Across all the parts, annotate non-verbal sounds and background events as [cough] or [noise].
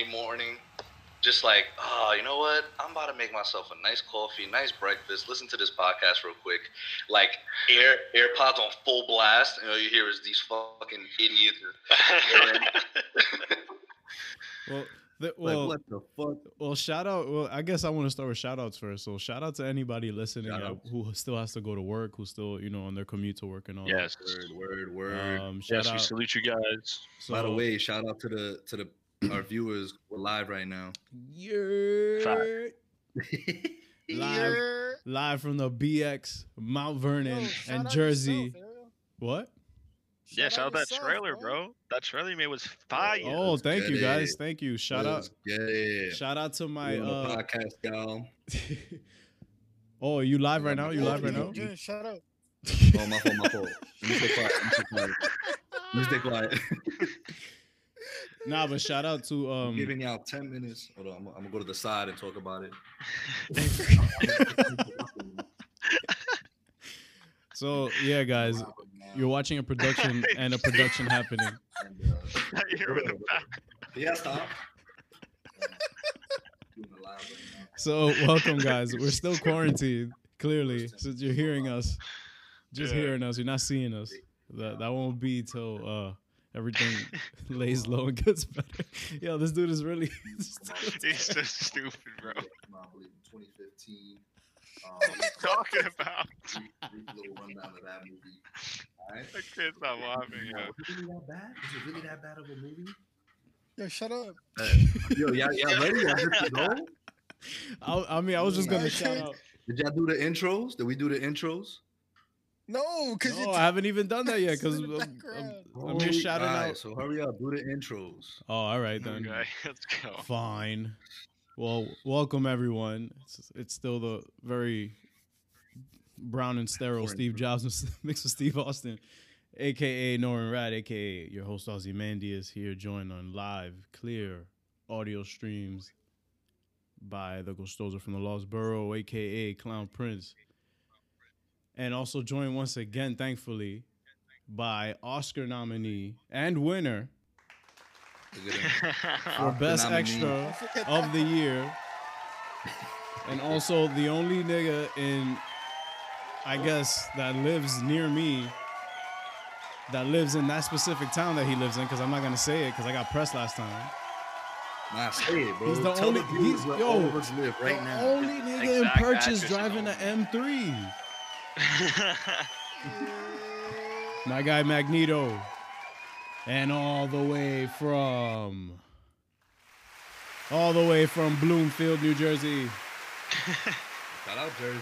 Sunday morning, just like, oh, you know what? I'm about to make myself a nice coffee, nice breakfast. Listen to this podcast real quick. Like air AirPods on full blast, and all you hear is these fucking idiots. [laughs] Well, the, Like well, what the fuck? well, shout out. Well, I guess I want to start with shout outs first. So shout out to anybody listening uh, who still has to go to work, who still, you know, on their commute to work and all yes. Word, word, word. Um, shout Yes, we salute you guys. So, By the way, shout out to the to the our viewers. We're live right now. yeah, live, live from the BX, Mount Vernon, Yo, and Jersey. yourself, Ariel. What? yeah, shout out that yourself, trailer, bro. That trailer you made was fire. Oh, let's thank you guys. it. Thank you. Shout out. Let's Get. Shout out to my. We on the uh podcast, y'all. [laughs] Oh, you live right now? You live right now? Junior, shut up. Oh, my fault, my fault. Let me stay quiet. Let me stay quiet. Let me stay quiet. [laughs] Nah, but shout out to I'm um. giving y'all 10 minutes. Hold on, I'm, I'm gonna go to the side and talk about it. [laughs] So yeah, guys, you're watching a production [laughs] and a production happening. And, uh, You're the yeah, stop. Doing a live right now. So welcome, guys. We're still quarantined. Clearly, since you're hearing us, just Yeah. hearing us, you're not seeing us. That that won't be till uh everything [laughs] lays low and gets better. [laughs] Yo, this dude is really. [laughs] He's so stupid, bro. I believe in 2015. Um, Talking about. brief, brief little rundown of that movie. All right. I can't stop laughing, yo. Was it really that bad? Is it really that bad of a movie? Yo, shut up. Yo, y'all, y'all ready? Y'all good to go? I, I mean, I was just gonna Yeah. shout out. Did y'all do the intros? Did we do the intros? No, because No, I haven't even done that yet because I'm, I'm, background. I'm just shouting alright, out. So hurry up, do the intros. Oh, all right then. Okay, [laughs] let's go. Fine. Well, welcome everyone. It's, it's still the very brown and sterile Steve Jobs [laughs] mixed with Steve Austin, aka Norman Rad, aka your host Ozzy Mandy is here, joined on live, clear audio streams by the Gustosa from the Lost Borough, aka Clown Prince, and also joined once again, thankfully, by Oscar nominee and winner Look at him. for Best. Extra of the year, and also the only nigga in, I guess, that lives near me, that lives in that specific town that he lives in, because I'm not gonna say it because I got pressed last time. Nah, say it, bro. He's the Tell only- the he's- yo, all of us live right the now. only nigga in Exact purchase driving all. a M3. [laughs] My guy Magneto, and all the way from, all the way from Bloomfield, New Jersey. [laughs] Shout out Jersey.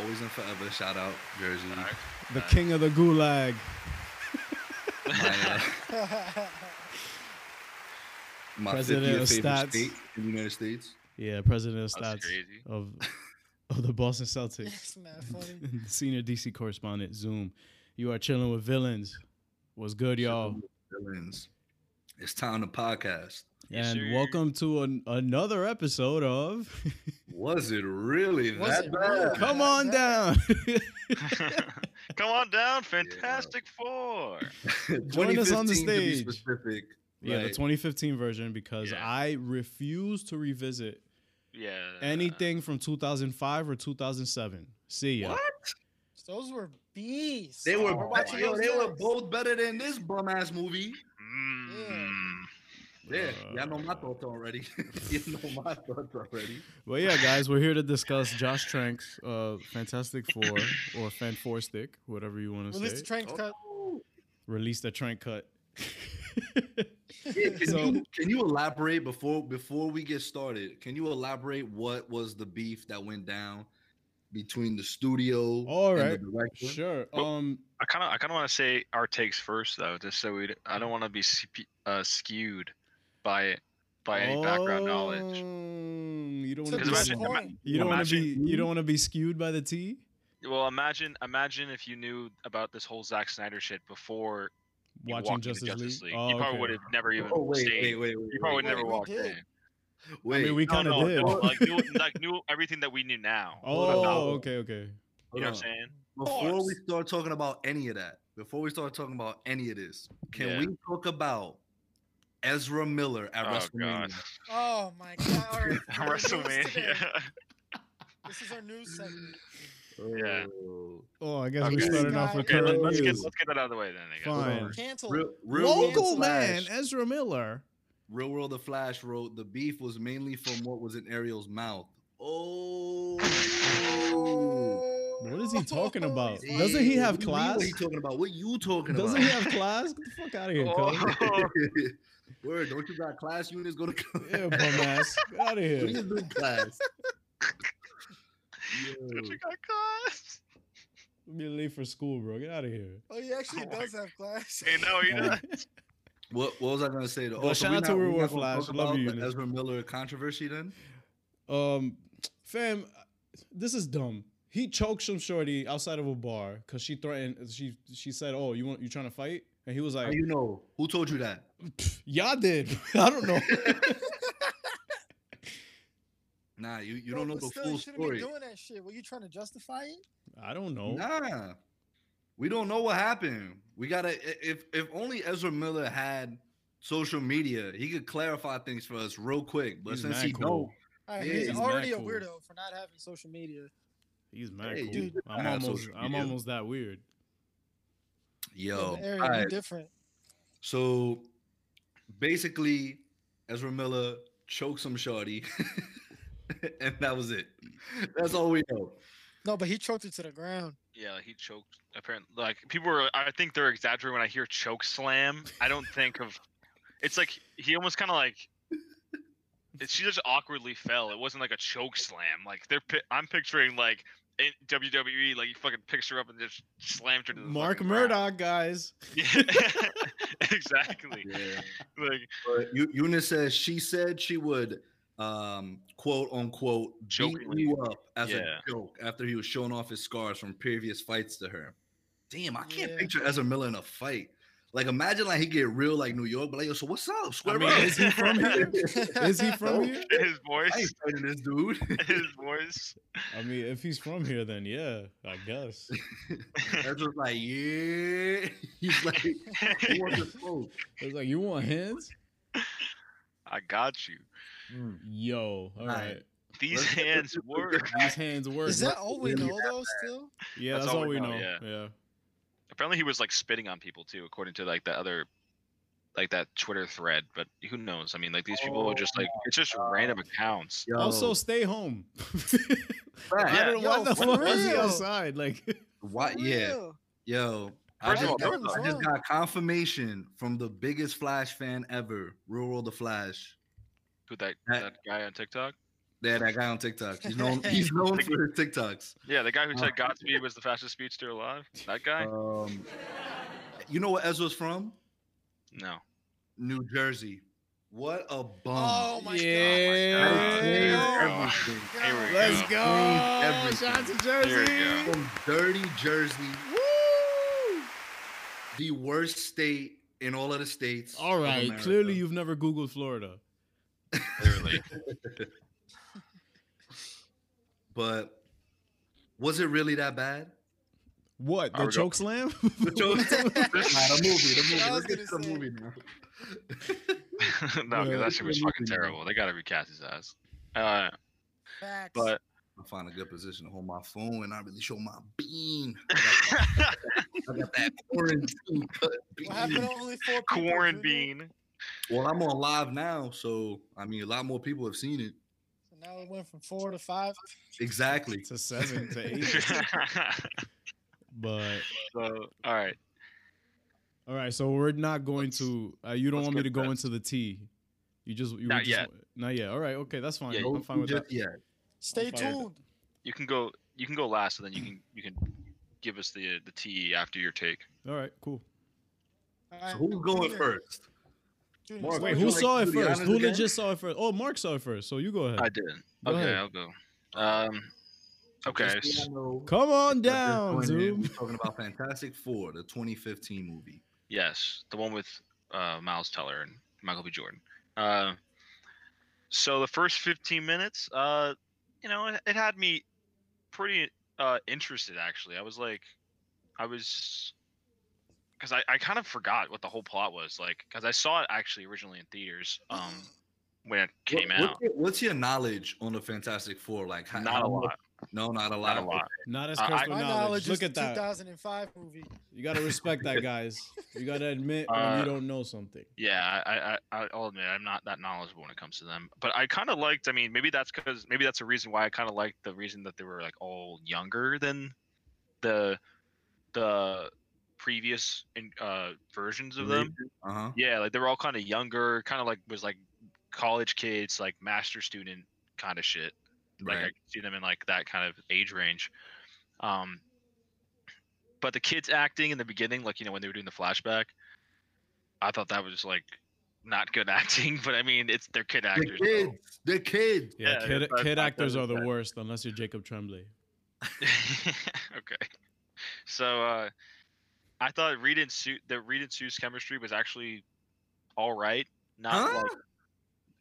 Always and forever. Shout out Jersey. the king of the gulag. My, [laughs] uh, my President 50th of favorite stats. state in the United States. Yeah, president of That's stats crazy. of of the Boston Celtics, It's mad funny. [laughs] senior DC correspondent. Zoom, you are chilling with villains. What's good, y'all? Villains. It's time to podcast. And sir. welcome to an, another episode of. [laughs] Was it really Was that it bad? really? [laughs] Come on down. Come on down, Fantastic Four. Join us on the 2015 to be stage. Specific. yeah, the 2015 version because Yeah. I refuse to revisit Yeah. anything from 2005 or 2007. See ya. What? Those were beasts. They were, We're yo, they were both better than this bum ass movie. Mm. Yeah, Uh, y'all know my thoughts already. [laughs] you know my thoughts already. Well, yeah, guys, we're here to discuss Josh Trank's uh, Fantastic Four [laughs] or Fan Four Stick, whatever you want to Release say. the Trank cut. Oh. Release the Trank cut. [laughs] [laughs] Yeah, can, So- you, can you elaborate before before we get started? Can you elaborate what was the beef that went down between the studio All right, and the director? sure. Well- Um, I kind of, I kind of want to say our takes first, though, just so we. I don't want to be uh, skewed by by any background knowledge. um, You don't want to imagine, be. this ima- You don't want to be. You don't want to be skewed by the tea. well, imagine, imagine if you knew about this whole Zack Snyder shit before you Watching walked into Justice, League. Oh, you Oh, probably okay. would have never even Oh wait, stayed. wait, wait, wait. You probably wait, would never we walked in. Wait, I mean, we kind of no, did. no, like [laughs] knew, like knew everything that we knew now. Oh, okay, okay. you know what I'm saying? Before we start talking about any of that, before we start talking about any of this, can Yeah. we talk about Ezra Miller at Oh, WrestleMania? God. Oh my god. All right, we're this. WrestleMania. This is our news segment. Yeah. Oh. I guess Okay. we're starting off with Okay, current let, us get news. let's get that out of the way then. I guess. Fine. Cancel. Real, real Local of man Flash, Ezra Miller. Real World of Flash wrote the beef was mainly from what was in Ariel's mouth. Oh. What is he talking about? Hey, Doesn't he have class? what are you mean class? What he talking about? What you talking about? Doesn't he have class? Get the fuck out of here, cuz. Oh. [laughs] Word, don't you got class units? Go to class. [laughs] Yeah, bum ass. Get out of here. Please do class. Don't Yo. you got class? Be late for school, bro. Get out of here. Oh, he actually Oh my does have class. Hey, no, he does. What, what was I gonna say? Though? Well, so shout we out to not- we Real not World Flash. Love about you, the Ezra Miller controversy then. Um, fam, this is dumb. He choked some shorty outside of a bar because she threatened. She she said, "Oh, you want you trying to fight?" And he was How like, you know? Who told you that? "Y'all did." [laughs] I don't know. [laughs] [laughs] Nah, you, you Bro, don't know but the still, full you shouldn't story. be doing that shit. Were you trying to justify it? I don't know. Nah, we don't know what happened. We gotta if if only Ezra Miller had social media, he could clarify things for us real quick. But He's since mad he cool. don't, All right, Yeah, he's he's already a cool. weirdo for not having social media. He's mad Hey, cool. dude, I'm almost I'm media. almost that weird. yo, Yeah, Aaron, alright, different. so basically, Ezra Miller choked some shorty, [laughs] [laughs] and that was it. That's all we know. No, but he choked it to the ground. Yeah, he choked. Apparently, like people were. I think they're exaggerating when I hear choke slam. I don't think of. It's like he almost kind of like. It, she just awkwardly fell. It wasn't like a choke slam. Like they're. I'm picturing like in WWE, like you fucking picks her up and just slammed her to the Mark fucking ground. Murdoch, guys. Yeah, [laughs] exactly. Yeah. Like But Eu- Eunice says she said she would um quote unquote beat Jokingly, you up as yeah. a joke after he was showing off his scars from previous fights to her. Damn, I can't Yeah. picture Ezra Miller in a fight. Like imagine like he get real like New York, but like yo, so what's up? Square mean, up. is he from here? [laughs] Is he from here? [laughs] his I ain't voice. fighting this dude. [laughs] His voice. I mean, if he's from here, then yeah, I guess. Ezra's like, yeah. He's like, he wants to smoke. It's like you want hands? I got you. Mm. Yo, all Alright. right. These Let's hands [laughs] this- work. These hands work. Is that all we really know though? Still, yeah, that's, all we know. yeah. yeah. Apparently, he was like spitting on people too, according to like the other, like that Twitter thread. But who knows? I mean, like these people are just like it's just random oh, accounts. Yo, Also, stay home. Right. I don't know why the fuck was he outside? Like, [laughs] What? Yeah. Yo, I just, got, I just got confirmation from the biggest Flash fan ever, Real World of Flash. Who that That- that guy on TikTok? Yeah, that guy on TikTok. He's known. [laughs] He's known for his TikToks. Yeah, the guy who Oh. said Godspeed was the fastest speedster alive. That guy? Um, you know where Ezra's from? no. New Jersey. What a bum! Oh my Yeah. god. That changed Oh, everything. Here we let's go. go. Shout out to Jersey. From dirty Jersey, Woo! the worst state in all of the states. All of right. America. Clearly, you've never Googled Florida. Clearly. [laughs] But was it really that bad? What? The we go- choke slam? [laughs] The choke- [laughs] Nah, the movie. The movie. I Let's get to the say. movie now. no, 'cause Yeah, that shit was fucking no. terrible. They gotta recast his ass. Uh, Facts. but I find a good position to hold my phone and I really show my bean. I got, I got that quarantine cut bean. what happened to only four people? Junior? quarantine. Well, I'm on live now, so I mean, a lot more people have seen it. So now it went from four to five. Exactly. to seven to eight. [laughs] But so, all right. all right, so we're not going to. Uh, you don't Let's want me to go that. into the T. You just you Not just, yet. Not yet. All right. Okay, that's fine. Yeah, I'm fine with just that. yet. Stay tuned. You can go. You can go last, and then you can you can give us the the T after your take. All right. Cool. All So who's going first? Junior, Mark, Wait, who like saw it first? honors Who again? legit saw it first? Oh, Mark saw it first. So you go ahead. I did. Go okay, ahead. I'll go. Um. Okay. Just so s- y'all know, Come on down, point Zoom. We're talking about Fantastic Four, the 2015 movie. Yes, the one with uh, Miles Teller and Michael B. Jordan. Uh, so the first 15 minutes, uh, you know, it, it had me pretty uh, interested. Actually, I was like, I was, because I, I kind of forgot what the whole plot was like because I saw it actually originally in theaters um when it came What- out. What's your, what's your knowledge on the Fantastic Four? Like, how, Not a much- lot. No, not a lot. Not a lot. Not as I- I- knowledge. knowledge Look at the that. 2005 movie. You gotta respect that, guys. You gotta admit when Uh, you don't know something. Yeah, I, I, I, I'll admit I'm not that knowledgeable when it comes to them. But I kind of liked. I mean, maybe that's because maybe that's a reason why I kind of liked the reason that they were like all younger than the the previous in, uh, versions of them. Uh huh. Yeah, like they were all kind of younger, kind of like was like college kids, like master student kind of shit. Like I Right. could see them in like that kind of age range. Um, but the kids acting in the beginning, like you know when they were doing the flashback, I thought that was like not good [laughs] acting. But I mean, it's they're kid The actors. so- kids. The kids. Yeah, Yeah, kid, kid but actors that are the bad. worst unless you're Jacob Tremblay. [laughs] okay. So uh, I thought Reed and Sue, the Reed and Sue's chemistry was actually all right. Not Huh? like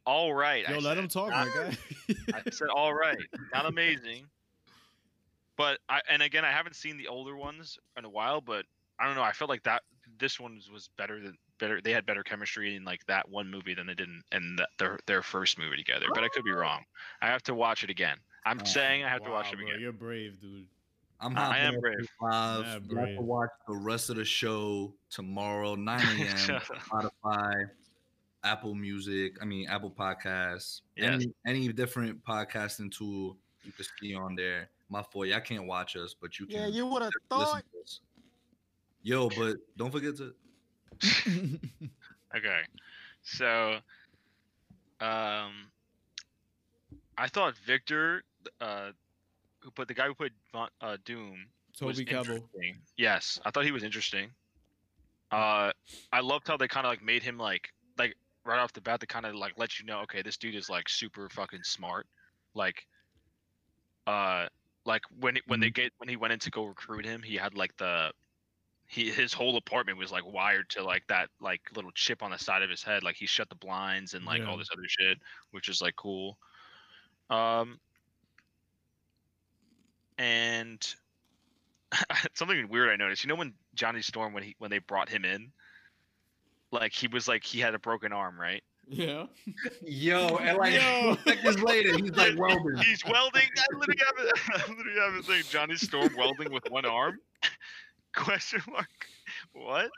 all right. I Yo, let said. him talk, Not- my guy. I said all right, not amazing. But I and again I haven't seen the older ones in a while, but I don't know. I felt like that this one was- was better than better. They had better chemistry in like that one movie than they did in, in the, their their first movie together. But I could be oh. wrong. I have to watch it again. I'm Oh, saying I have to watch it again. You're brave, dude. I'm I hopping am on brave. Live. Yeah, You have to watch the rest of the show tomorrow, 9 [laughs] a.m. [laughs] Spotify, Apple Music. I mean Apple Podcasts. Yes. Any any different podcasting tool you can see on there. My fault. Y'all can't watch us, but you can Yeah, you would have thought. Yo, but don't forget to Okay. So um I thought Victor uh who put the guy who put Von- uh, Doom Toby Kebbell. Yes, I thought he was interesting. Uh I loved how they kind of like made him like like right off the bat they kind of like let you know okay this dude is like super fucking smart. Like uh like when when they get when he went in to go recruit him, he had like the he his whole apartment was like wired to like that like little chip on the side of his head like he shut the blinds and like Yeah. all this other shit which is like cool um and [laughs] something weird i noticed you know when johnny storm when he when they brought him in like he was like he had a broken arm right yeah. Yo, and like Yo. seconds later, he's like welding. [laughs] he's welding i literally have it [laughs] i literally have it saying johnny storm welding with one arm question mark what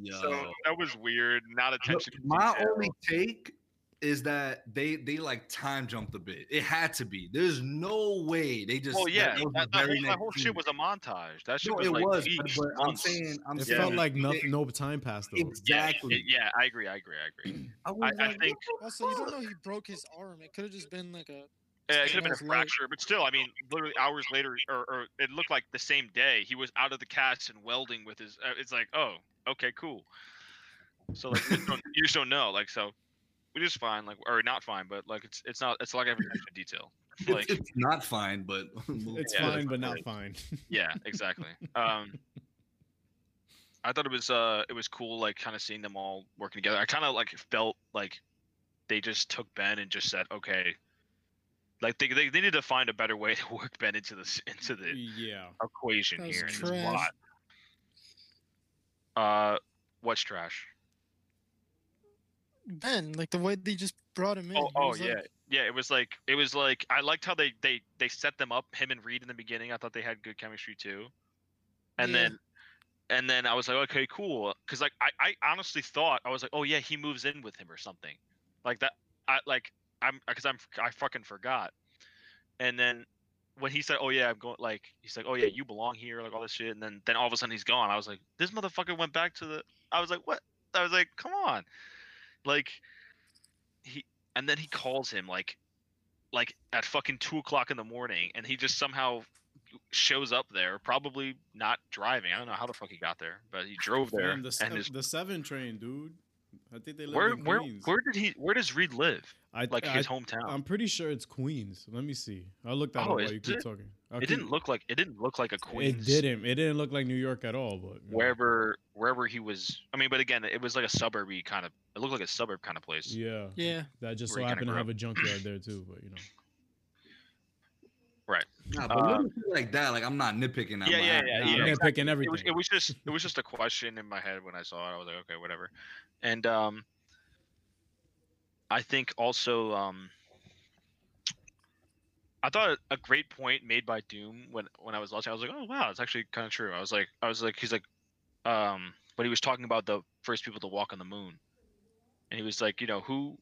Yo. so that was weird not attention to My detail. only take is that they they like time jumped a bit. It had to be. There's no way they just. Well, that yeah, was the that, that, very whole, that whole shit was a montage. That shit No, was it like was. But, weeks, but I'm saying, I'm It saying, felt like they- nothing, no time passed though. Yeah, Exactly. it- yeah, I agree. I agree. I agree. [clears throat] I, was I, I think Also, you don't know he broke his arm. It could have just been like a. yeah, it could have been a Sounds light. fracture, but still, I mean, literally hours later, or, or it looked like the same day he was out of the cast and welding with his. Uh, it's like, oh, okay, cool. So like, you just, don't, you just don't know, like, so which is fine, like, or not fine, but like, it's it's not it's like every [laughs] extra detail. It's, Like, it's not fine, but [laughs] It's Yeah, fine, but not right. fine. [laughs] yeah, exactly. Um, I thought it was uh it was cool, like kind of seeing them all working together. I kind of like felt like they just took Ben and just said, okay, like they, they they needed to find a better way to work Ben into this into the yeah. equation here in this plot. Uh, what's trash? Ben, like the way they just brought him in. Oh, oh yeah, like- yeah. It was like it was like I liked how they they they set them up. Him and Reed in the beginning. I thought they had good chemistry too. And Yeah. then, and then I was like, okay, cool. Because like I I honestly thought I was like, oh yeah, he moves in with him or something, like that. I like I'm because I'm I fucking forgot. And then when he said, "Oh yeah, I'm going," like he's like, "Oh yeah, you belong here," like all this shit, and then then all of a sudden he's gone. I was like, this motherfucker went back to the. I was like, what? I was like, come on, like he, and then he calls him like, like at fucking two o'clock in the morning, and he just somehow shows up there, probably not driving. I don't know how the fuck he got there, but he drove there, Fam, the, and his. the seven train, dude. I think they live Where in Queens. where did he? Where does Reed live? I, Like I, his hometown? I'm pretty sure it's Queens. Let me see. I'll look that Oh, up while you keep talking. I'll it didn't look like it didn't look like a Queens. It didn't. It didn't look like New York at all. But you know. wherever wherever he was i mean but again it was like a suburby kind of it looked like a suburb kind of place Yeah. Yeah. That just so happened to grew have a junkyard there too. But you know. Nah, but Uh, like that, like I'm not nitpicking that. Yeah, my yeah, yeah, yeah. I'm exactly. nitpicking It was, everything. it was just [laughs] it was just a question in my head when I saw it. I was like, okay, whatever. And um, I think also um, I thought a great point made by Doom when when I was watching. I was like, oh wow, it's actually kind of true. I was like, I was like, he's like, um, but he was talking about the first people to walk on the moon, and he was like, you know, who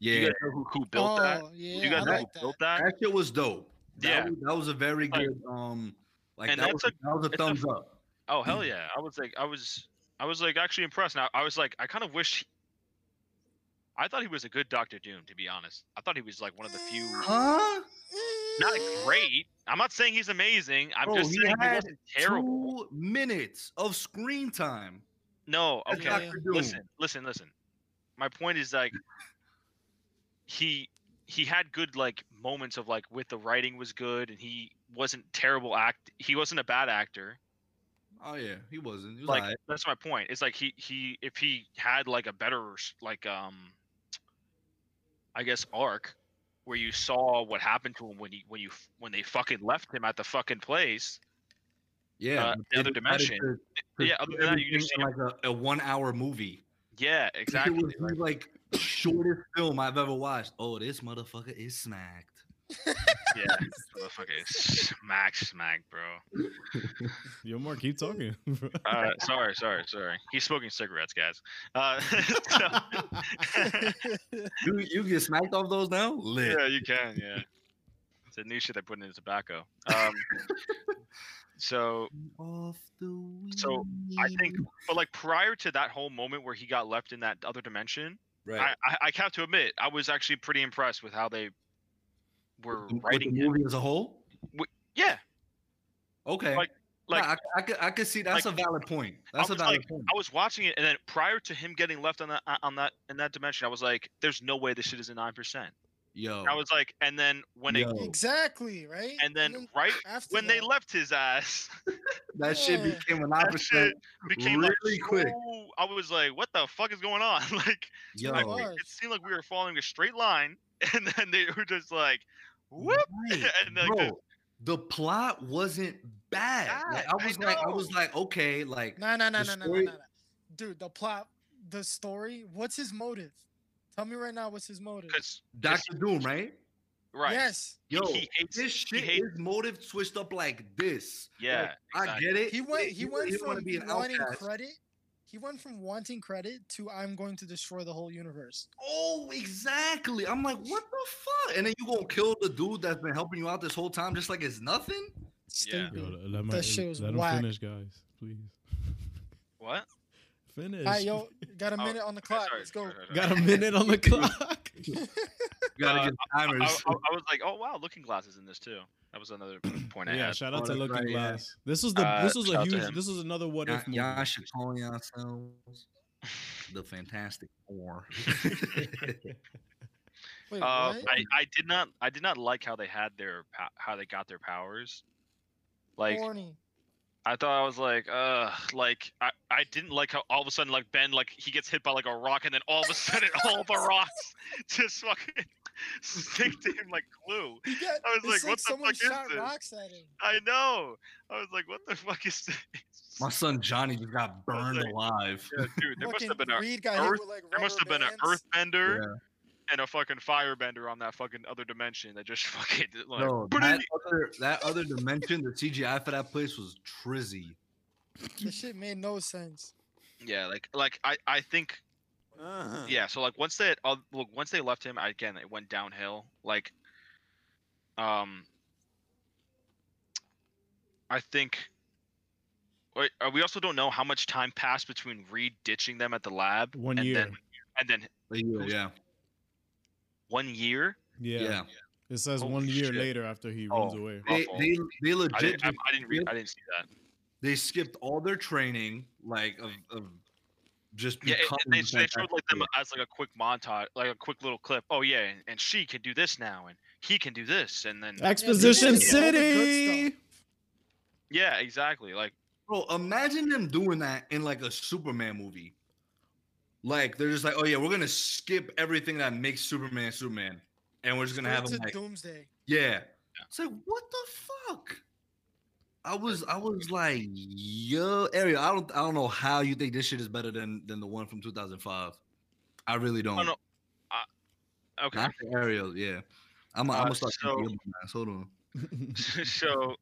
you Yeah, guys know who, who built that? Oh, yeah, you guys I know like who that. built that? that shit was dope. That Yeah. was, that was a very good. Um, like And that was, a, that was a it's a- thumbs up. Oh hell yeah! I was like, I was, I was like actually impressed. Now I was like, I kind of wish. I thought he was a good Doctor Doom, to be honest. I thought he was like one of the few, Huh? not great. I'm not saying he's amazing. I'm Bro, just he saying he wasn't terrible. Two minutes of screen time. No, okay. Listen, listen, listen. My point is like, he he had good like moments of like with the writing was good and he wasn't terrible act. He wasn't a bad actor. Oh yeah, he wasn't. He was like alright. that's my point it's like he he if he had like a better like um i guess arc where you saw what happened to him when he when you when they fucking left him at the fucking place yeah. uh, the other dimension. to- to Yeah, other than that, you just like a, a one-hour movie. yeah It exactly was like shortest film I've ever watched. Oh, this motherfucker is smacked. [laughs] yeah this motherfucker smack smack bro [laughs] Yo, Mark, keep talking. [laughs] uh sorry sorry sorry he's smoking cigarettes guys uh [laughs] so- You you get smacked off those now? Lit. Yeah, you can. Yeah, it's a new shit they're putting in tobacco. Um, so, Off the So, I think- but like prior to that whole moment where he got left in that other dimension, right. I, I I have to admit I was actually pretty impressed with how they were With the- writing the him. movie as a whole. Yeah, Okay. Like- like Nah, I, I could I could see that's like, a valid point. That's a valid like- point. I was watching it, and then prior to him getting left on that on that in that dimension, I was like, "There's no way this shit is a nine percent." Yo, I was like, and then when it, Exactly, right? and then right after when they left his ass, [laughs] that shit became a that nine percent. became really like quick. so- I was like, "What the fuck is going on?" [laughs] like. Yo, Like, was. it, it seemed like we were following a straight line, [laughs] and then they were just like, "Whoop!" [laughs] right. and like, bro, the plot wasn't bad. Like, I Bad, I was like, I was like, okay, like No, no, no, the no, no, no, story- no, no. Dude, the plot, the story. What's his motive? Tell me right now. What's his motive? because Doctor Doom, right? right, Yes, Yo, he hates- this he shit, hates- his motive switched up like this. yeah, Like, I get it. he went. Yeah, He went didn't from be an wanting outcast. credit. He went from wanting credit to I'm going to destroy the whole universe. Oh, exactly. I'm like, what the fuck? And then you gonna kill the dude that's been helping you out this whole time, just like it's nothing. Stupid. Yo, let, let my, That shit was let him whack. finish, guys. Please [laughs] What? finish. All right, yo, got a Oh, minute on the clock. sorry, Let's go. sorry, sorry, Got a minute on the [laughs] clock. [laughs] You gotta Uh, get I, timers. I, I was like, "Oh wow, Looking glasses in this too." That was another [clears throat] point I yeah, had. shout out to Looking right, yeah. Glass. This was the Uh, this was a huge this was another what Y'all- if movie. y'all should call yourselves [laughs] the Fantastic Four. [laughs] Wait, Uh, what? I, I did not I did not like how they had their how they got their powers. Like Corny. I thought I was like, uh, like I, I didn't like how all of a sudden like Ben like he gets hit by like a rock and then all of a sudden all the [laughs] rocks just fucking [laughs] stick to him like glue. Got, I was it's like, what the someone fuck is shot this? at him. I know. I was like, what the fuck is this? My son Johnny just got burned like, alive. Yeah, dude, there must have been a earth- hit like there must have rubber been an bands. earthbender and a fucking firebender on that fucking other dimension that just [laughs] fucking like Bro, "Put [laughs] that other, that other dimension, the CGI for that place was trizzy. This shit made no sense. Yeah, like like I I think yeah. So like once they uh, look once they left him, again it went downhill. Like, um, I think. Wait, uh, we also don't know how much time passed between Reed ditching them at the lab One and year. then and then Yeah, yeah, one year. yeah. yeah. It says Holy one year shit. later after he Oh. runs away. They, Awful. they, they I legit didn't, I, I didn't read. I didn't see that. they skipped all their training, like of, of just Yeah, they, they showed like them as like a quick montage, like a quick little clip. Oh yeah, and, and she can do this now, and he can do this, and then Exposition did all the good City. yeah, exactly. Like Bro, imagine them doing that in like a Superman movie. Like they're just like, oh yeah, we're gonna skip everything that makes Superman Superman, and we're just gonna have him like, Doomsday. yeah. It's like, what the fuck? I was I was like, yo, Ariel, I don't I don't know how you think this shit is better than than the one from 2005. I really don't. Oh, no. Okay. Not Ariel, yeah. I'm, I'm Uh, gonna start. so-. Hold on. [laughs] so,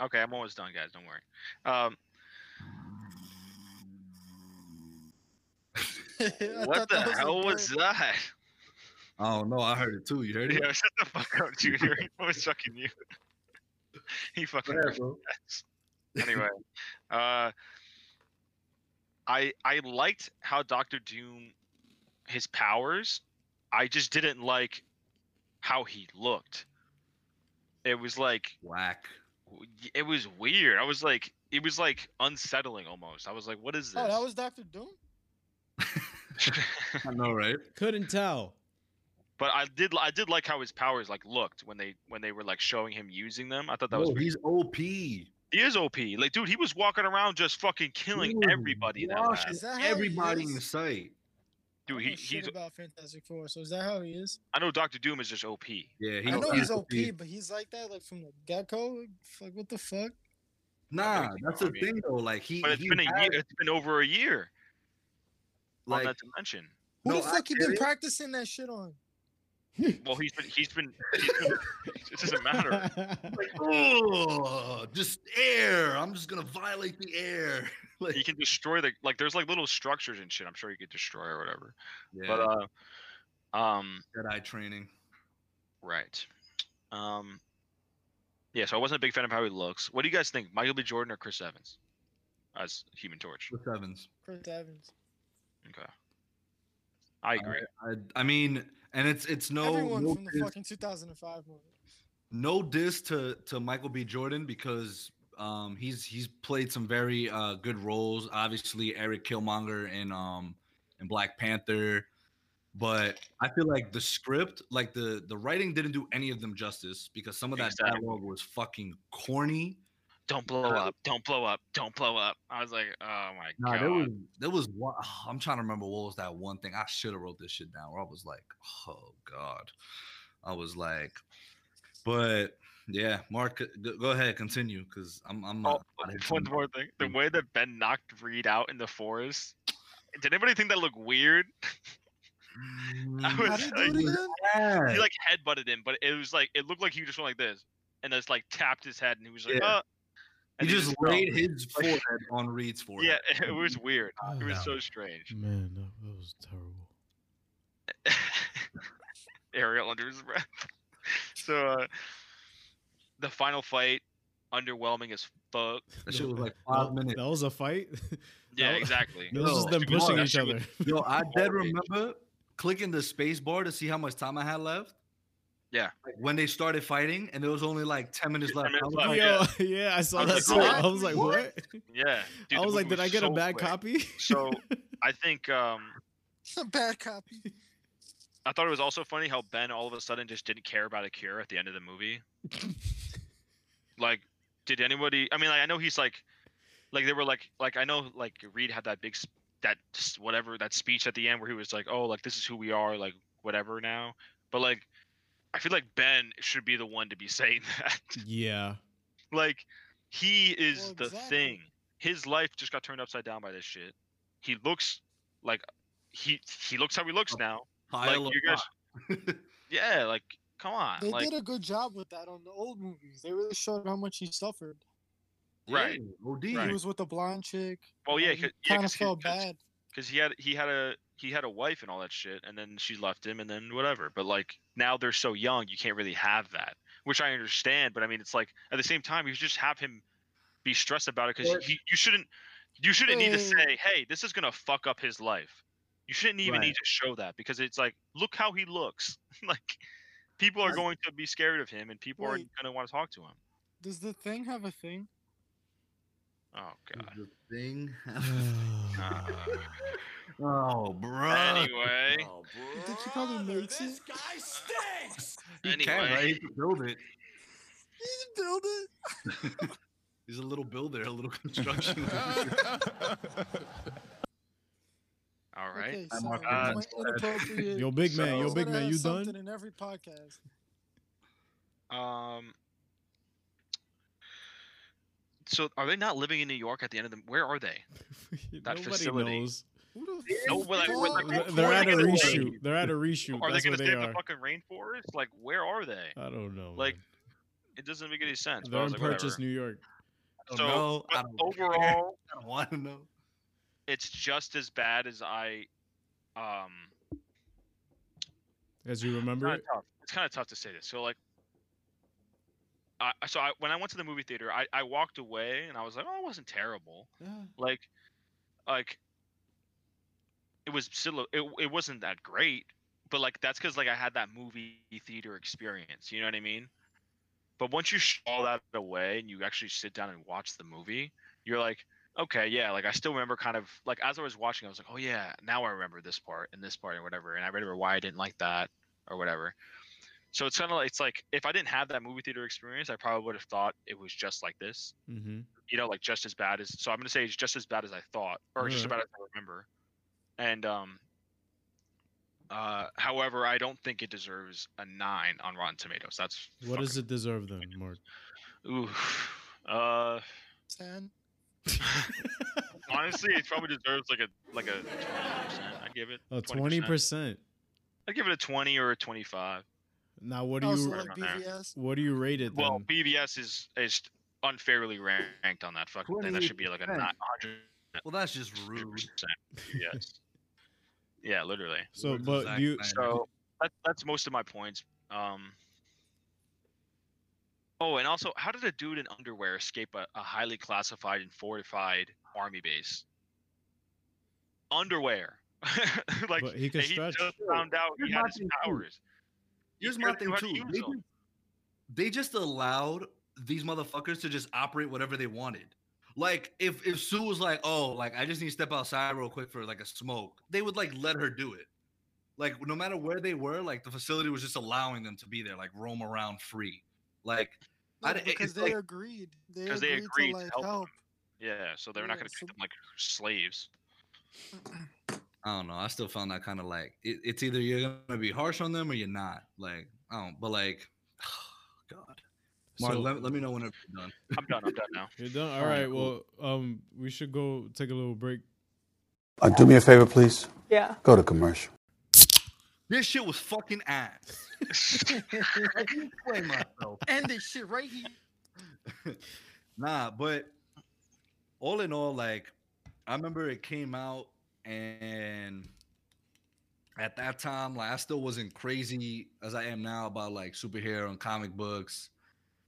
okay, I'm almost done, guys. Don't worry. Um, [laughs] what the was hell was that? Oh no, I heard it too. You heard it? Yeah, [laughs] shut the fuck up, Junior. It was fucking you. [laughs] he fucking. Go anyway, uh, I I liked how Doctor Doom, his powers. I just didn't like how he looked. It was like Whack. it was weird. I was like, it was like unsettling almost. I was like, what is this? Oh, that was Doctor Doom. [laughs] [laughs] I know, right? Couldn't tell. But I did I did like how his powers like looked when they when they were like showing him using them. I thought that was No, pretty- he's OP. he is OP. Like, dude, he was walking around just fucking killing He was everybody. That washing that how he everybody is? in sight. Dude, he, he's. about Fantastic Four. So is that how he is? I know Doctor Doom is just OP. Yeah, I know he's he's OP, but he's like that, like from the gecko. go. Like what the fuck? Nah, Okay, that's I the mean- thing though. Like he, But it's he been a year. It's been over a year on Like that dimension. Who No, the I fuck you been practicing that shit on? Well, he's been. He's been. He's been it doesn't matter. Like, oh, just air. I'm just gonna violate the air. [laughs] like, He can destroy the like. There's like little structures and shit. I'm sure he could destroy or whatever. yeah, But uh, um, Jedi training. right. Um, yeah. So I wasn't a big fan of how he looks. What do you guys think, Michael B. Jordan or Chris Evans as Human Torch? Chris Evans. Chris Evans. Okay. I agree. I, I mean, and it's it's no Everyone no from the fucking 2005 movie. no diss to to Michael B. Jordan because um he's he's played some very uh good roles. Obviously, Eric Killmonger in um in Black Panther. But I feel like the script, like the the writing, didn't do any of them justice because some of that Exactly. dialogue was fucking corny. Don't blow up. Don't blow up. Don't blow up. I was like, oh my Nah, god. there was there was one. [sighs] I'm trying to remember what was that one thing. I should have wrote this shit down. Where I was like, oh god, I was like, but yeah, Mark, go, go ahead, continue, because I'm I'm Oh, not. here [laughs] one more thing. The way that Ben knocked Reed out in the forest. Did anybody think that looked weird? [laughs] I Mm, was did [laughs] he like-. He like headbutted him, but it was like it looked like he just went like this, and just like tapped his head, and he was like, Yeah. uh, he and just laid his forehead on Reed's forehead. Yeah, [laughs] it was weird. [laughs] It was Yeah. so strange. Man, that, that was terrible. [laughs] Ariel under his breath. So uh, the final fight, underwhelming as fuck. That shit was like That- five minutes. That was a fight. Yeah, That- exactly. This is just them pushing each other. Yo, I dead remember clicking the space bar to see how much time I had left. Yeah. Like when they started fighting, and there was only like ten minutes 10 left. minutes left. like, Yo, [laughs] yeah, I saw I that like, I was like, what? what? [laughs] Yeah. Dude, I was like, movie did I get a bad quick. copy? So [laughs] I think um, A bad copy. I thought it was also funny how Ben all of a sudden just didn't care about a cure at the end of the movie. like, did anybody? I mean, like, I know he's like, like they were like, like I know like Reed had that big, s- that whatever that speech at the end where he was like, oh, like this is who we are, like whatever now. But like, I feel like Ben should be the one to be saying [laughs] that. yeah. like, he is Well, the exactly. thing. His life just got turned upside down by this shit. He looks like he he looks how he looks now. pile like of you guys, [laughs] yeah, like come on, They like did a good job with that on the old movies. They really showed how much he suffered. Right. Yeah, OD. He was with the blonde chick. Well, yeah, He 'cause- yeah, kind of 'cause he- felt 'cause- bad. because he had he had a he had a wife and all that shit, and then she left him, and then whatever. But like now they're so young, you can't really have that, which I understand. But I mean, it's like at the same time, you just have him be stressed about it because you shouldn't you shouldn't need to say, hey, this is gonna fuck up his life. You shouldn't even Right. need to show that because it's like, look how he looks. [laughs] like people are Right. going to be scared of him, and people are gonna want to talk to him. Does the thing have a thing? Oh god. The thing. Uh, [sighs] [laughs] oh, bro. anyway, Oh, [laughs] You think he probably makes it? He anyway. can, right? He can build it. He can build it. [laughs] He's a little builder, a little construction. [laughs] all right. Okay, so Mark we inappropriate. Yo, big man, yo, big man, you done? In every podcast. Um, so are they not living in New York at the end of the? Where are they? That Nobody facility. knows. Who the No, like, like, They're- what- They're what at a they reshoot. do? They're at a reshoot. Are they That's gonna where they stay in are. the fucking rainforest? Like, where are they? I don't know. Like, man. It doesn't make any sense. they're in like, Purchase, whatever. New York. I don't So, know. I don't care. [laughs] overall, I don't want to know. it's just as bad as I. Um, As you remember kinda it. tough. It's kind of tough to say this. So like, I so I, when I went to the movie theater, I, I walked away and I was like, oh, it wasn't terrible. Yeah. Like, like it was still it, it wasn't that great, but like that's because like I had that movie theater experience. You know what I mean? But once you all that away and you actually sit down and watch the movie, you're like, okay, yeah, like I still remember kind of like as I was watching, I was like, oh yeah, now I remember this part and this part and whatever, and I remember why I didn't like that or whatever. So it's kind of like it's like if I didn't have that movie theater experience, I probably would have thought it was just like this Mm-hmm. you know, like just as bad as. So I'm gonna say it's just as bad as I thought, or just bad as I remember. And um, uh, however, I don't think it deserves a nine on Rotten Tomatoes. That's What does it deserve then, Mark? Ooh, uh, Ten. [laughs] honestly, it probably deserves like a like a twenty percent. I give it A 20%. twenty percent. I give it a twenty or a twenty-five. Now, what do you like. BVS. what do you rate it then? Well, BVS is is unfairly ranked on that fucking thing. That should be like a 28%. nine hundred Well, that's just rude. Yes. Yeah, literally. so, Words but Zack you? So that, that's most of my points. Um. Oh, and also, how did a dude in underwear escape a, a highly classified and fortified army base? Underwear. [laughs] like But he could he stretch. just found out Here's he my had his thing, too. powers. He Here's my thing knew how to too. They just, they just allowed these motherfuckers to just operate whatever they wanted. Like if if Sue was like, "Oh, like I just need to step outside real quick for like a smoke," they would like let her do it. Like no matter where they were, like the facility was just allowing them to be there, like roam around free. Like No, I d- because they like- agreed. They 'Cause they agreed, agreed to to like help help. Yeah, so they're not going to treat them like slaves. I don't know. I still found that kind of like it, it's either you're gonna be harsh on them or you're not. Like I don't. But like, God, Mark, So- let, let me know whenever you're done. I'm done. I'm done now. You're done. All Alright, right. Well, um, we should go take a little break. Uh, do me a favor, please. Yeah. Go to commercial. This shit was fucking ass. [laughs] I can explain myself. [laughs] End this shit right here. [laughs] Nah, but all in all, like I remember it came out and at that time, like I still wasn't crazy as I am now about like superhero and comic books.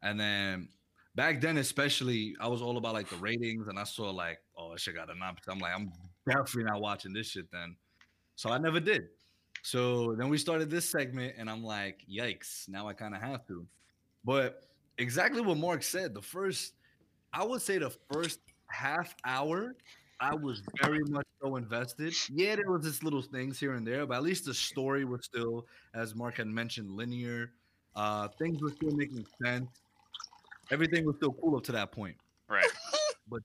And then back then, especially, I was all about like the ratings, and I saw like, oh, that shit got a nine. I'm like, I'm definitely not watching this shit then. So I never did. So then we started this segment, and I'm like, yikes, now I kind of have to. But exactly what Mark said, the first, I would say the first half hour, I was very much so invested. Yeah, there was just little things here and there, but at least the story was still, as Mark had mentioned, linear. Uh, things were still making sense. Everything was still cool up to that point. Right. [laughs] But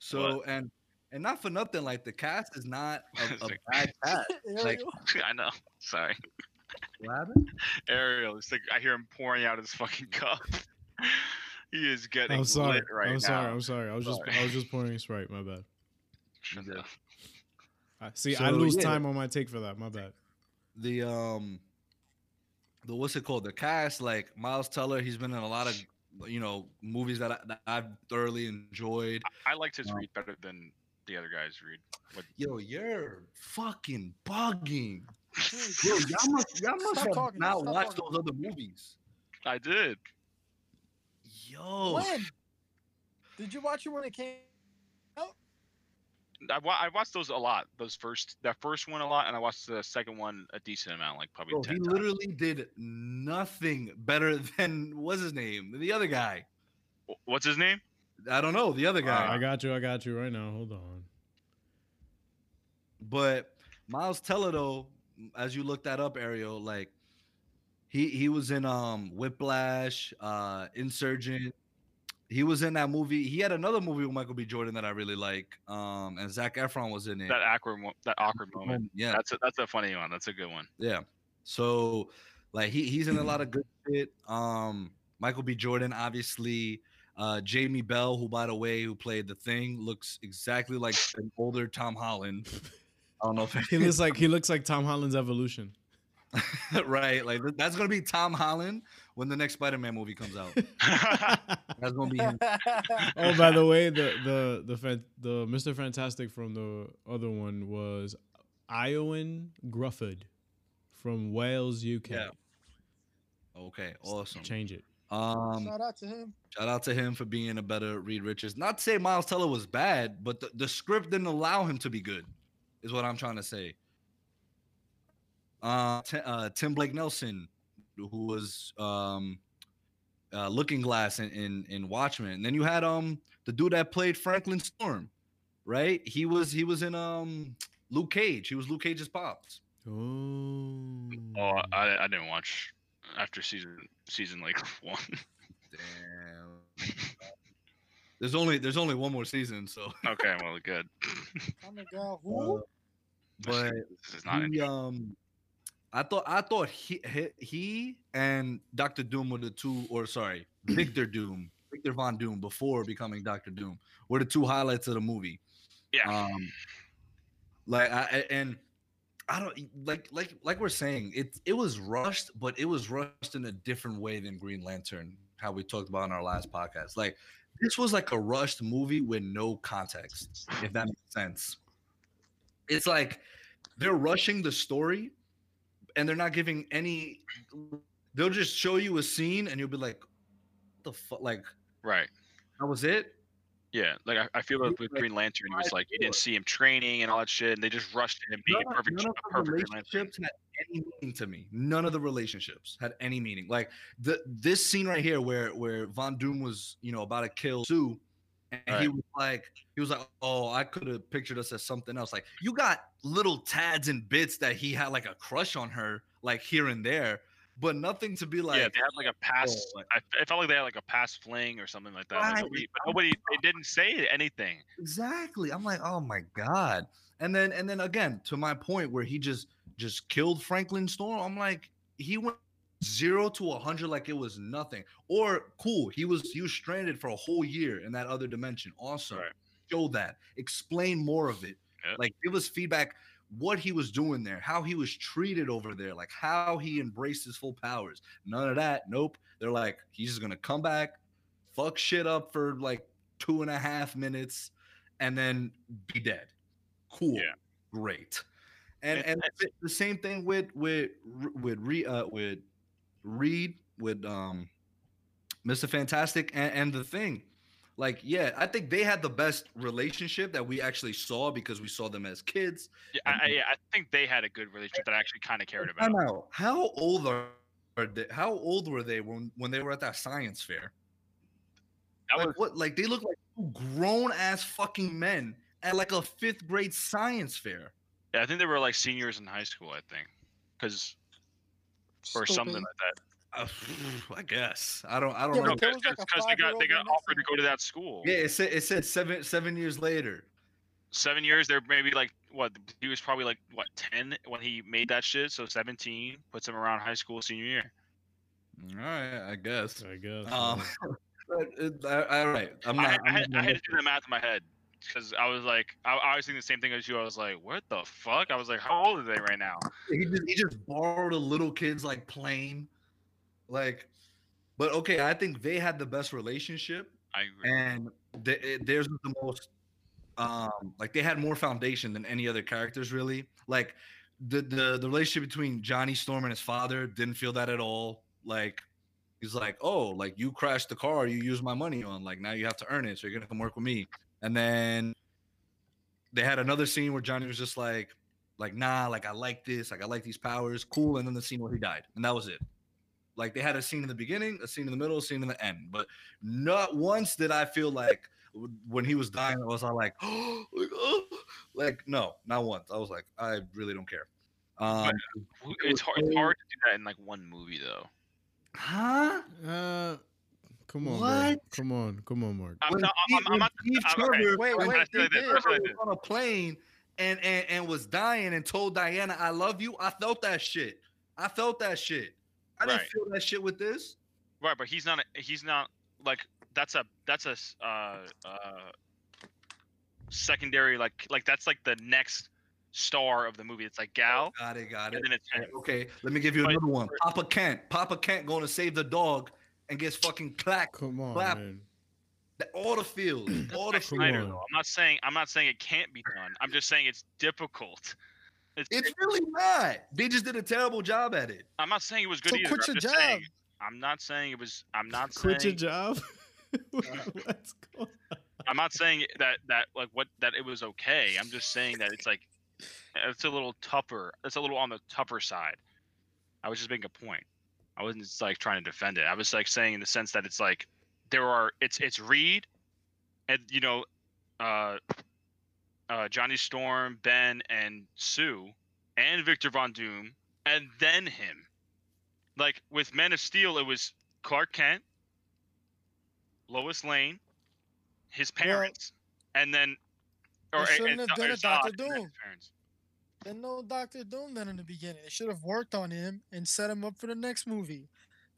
so and and not for nothing, like the cast is not a, [laughs] a bad [laughs] cast. Like I know. Sorry. what happened? Ariel, it's like I hear him pouring out his fucking cup. he is getting I'm sorry. lit right I'm now. sorry. I'm sorry. I was just Sorry. I was just pouring Sprite. My bad. Yeah. up. I, see, I lose yeah. time on my take for that. My bad. the um the what's it called the cast like miles teller he's been in a lot of you know movies that, I, that i've thoroughly enjoyed I liked his Um, Reed better than the other guys Reed. But yo you're fucking bugging Dude, [laughs] yo y'all must y'all must have talking, not watched talking. those other movies I did. yo When? Did you watch it when it came out? I, wa- I watched those a lot. Those first, that first one a lot, and I watched the second one a decent amount, like probably bro, ten he times. literally did nothing better [laughs] than what's his name the other guy What's his name? i don't know the other guy I got you. I got you right now. Hold on. But Miles Teller, though, as you look that up, Ariel, like he he was in um Whiplash, uh Insurgent. He was in that movie. He had another movie with Michael B. Jordan that I really like. Um, and Zac Efron was in it. That awkward, mo- that awkward moment. yeah, That's a that's a funny one. That's a good one. yeah. So like he he's in a lot [clears throat] of good shit. Um, Michael B. Jordan, obviously. Uh, Jamie Bell, who by the way, who played the Thing, looks exactly like an older Tom Holland. I don't know if [laughs] He looks like he looks like Tom Holland's evolution. [laughs] right. Like that's gonna be Tom Holland when the next Spider-Man movie comes out. [laughs] That's gonna be him. [laughs] oh, by the way, the the the fan, the Mr. Fantastic from the other one was Ioan Gruffudd from Wales, UK. Yeah. Okay, awesome. Change it. Um, Shout out to him. shout out to him for being a better Reed Richards. Not to say Miles Teller was bad, but the, the script didn't allow him to be good. Is what I'm trying to say. Uh, Ti- uh Tim Blake Nelson, who was um, uh, Looking Glass in, in in Watchmen, and then you had um the dude that played Franklin Storm, right? He was he was in um Luke Cage. He was Luke Cage's pops. Oh. oh, I, I didn't watch after season season like [laughs] one. Damn. There's only there's only one more season, so. okay, well, good. Oh my god, who? Uh, but this is not. he, um, I thought I thought he, he he and Doctor Doom were the two, or sorry, [clears throat] Victor Doom, Victor Von Doom, before becoming Doctor Doom, were the two highlights of the movie. yeah. Um, like I and I don't like like like we're saying it it was rushed, but it was rushed in a different way than Green Lantern, how we talked about in our last podcast. Like this was like a rushed movie with no context, if that makes sense. It's like they're rushing the story and they're not giving any they'll just show you a scene and you'll be like, what the fuck like right. that was it? Yeah, like I, I feel like with Green Lantern, it was like you didn't see him training and all that shit, and they just rushed him being none, perfect, none of the perfect relationships had any meaning to me. None of the relationships had any meaning. Like the this scene right here, where where Von Doom was, you know, about to kill Sue, and he was like, he was like, oh, I could have pictured us as something else. Like you got little tads and bits that he had like a crush on her, like here and there, but nothing to be like. yeah, they had like a oh, past. oh, like- I, I felt like they had like a past fling or something like that. Like, Right. nobody, but nobody, they didn't say anything. Exactly. I'm like, oh my god. And then and then again, to my point where he just just killed Franklin Storm. I'm like, he went zero to a hundred like it was nothing. Or cool, he was he was stranded for a whole year in that other dimension. Awesome. Right. Show that. Explain more of it. Like give us feedback what he was doing there, how he was treated over there, like how he embraced his full powers. None of that. Nope. They're like, he's just gonna come back, fuck shit up for like two and a half minutes, and then be dead. Cool. Yeah. Great. And And- and the- the same thing with with with Re, uh, with Reed with um Mr. Fantastic and, and the thing. Like, yeah, I think they had the best relationship that we actually saw because we saw them as kids. Yeah, I, I, yeah, I think they had a good relationship that I actually kind of cared about. Out. How old are they? How old were they when when they were at that science fair? That Like was, what? Like they look like two grown ass fucking men at like a fifth grade science fair. yeah, I think they were like seniors in high school. I think, because or something like that. Uh, [sighs] I guess I don't. I don't Yeah, know. but there was like Because they got they got offered to to go to that school. Yeah, it said it said seven seven years later. Seven years. They're maybe like what? He was probably like what ten when he made that shit. So seventeen puts him around high school senior year. All right, I guess. I guess. Um, [laughs] but it- I- all right. I'm not. I, I'm had, not I had gonna- to do the math in my head because I was like, I, I was thinking the same thing as you. I was like, what the fuck? I was like, how old are they right now? he just he just borrowed a little kid's like plane, like. But okay, I think they had the best relationship. I agree. and th- it- theirs was the most um like they had more foundation than any other characters really like the the the relationship between johnny storm and his father didn't feel that at all like he's like oh like you crashed the car you used my money on like now you have to earn it so you're gonna come work with me and then they had another scene where johnny was just like like nah like i like this like i like these powers cool and then the scene where he died and that was it like they had a scene in the beginning, a scene in the middle, a scene in the end. But not once did I feel like when he was dying, I was all like, oh, [gasps] like, oh, like no, not once. I was like, I really don't care. Um, It's hard, it's hard to do that in like one movie though. huh? Uh, come on, bro. Come on, come on, Mark. I'm When not. Steve- I'm, I'm when not. Steve I'm- okay. Trevor- Wait, when wait, I feel like they that. did. I feel like Trevor was on a plane and, and and was dying and told Diana, "I love you." I felt that shit. I felt that shit. I didn't Right. feel that shit with this. Right, but he's not. He's not like that's a that's a uh, uh, secondary like like that's like the next star of the movie. It's like Gal, Got it, got it. and then it's. Okay, let me give you But- another one. Papa Kent. Papa Kent going to save the dog and gets fucking clacked. Come on, Clap. man. The- All the fields. All the Zack Snyder, though. I'm not saying I'm not saying it can't be done. I'm just saying it's difficult. It's, It's really not. They just did a terrible job at it. I'm not saying it was good So either. quit I'm your just saying- job. I'm not saying it was. I'm not Quit your saying. job. [laughs] Uh, What's going on? I'm not saying that that like what that it was okay. I'm just saying that it's like it's a little tougher. It's a little on the tougher side. I was just making a point. I wasn't just like trying to defend it. I was like saying in the sense that it's like there are it's it's Reed and you know uh uh Johnny Storm, Ben and Sue and Victor Von Doom and then him. Like with Men of Steel it was Clark Kent, Lois Lane, his Well, parents, and then or shouldn't and- have done Zod, Dr. Doom. parents. Then no Doctor Doom then in the beginning. They should have worked on him and set him up for the next movie.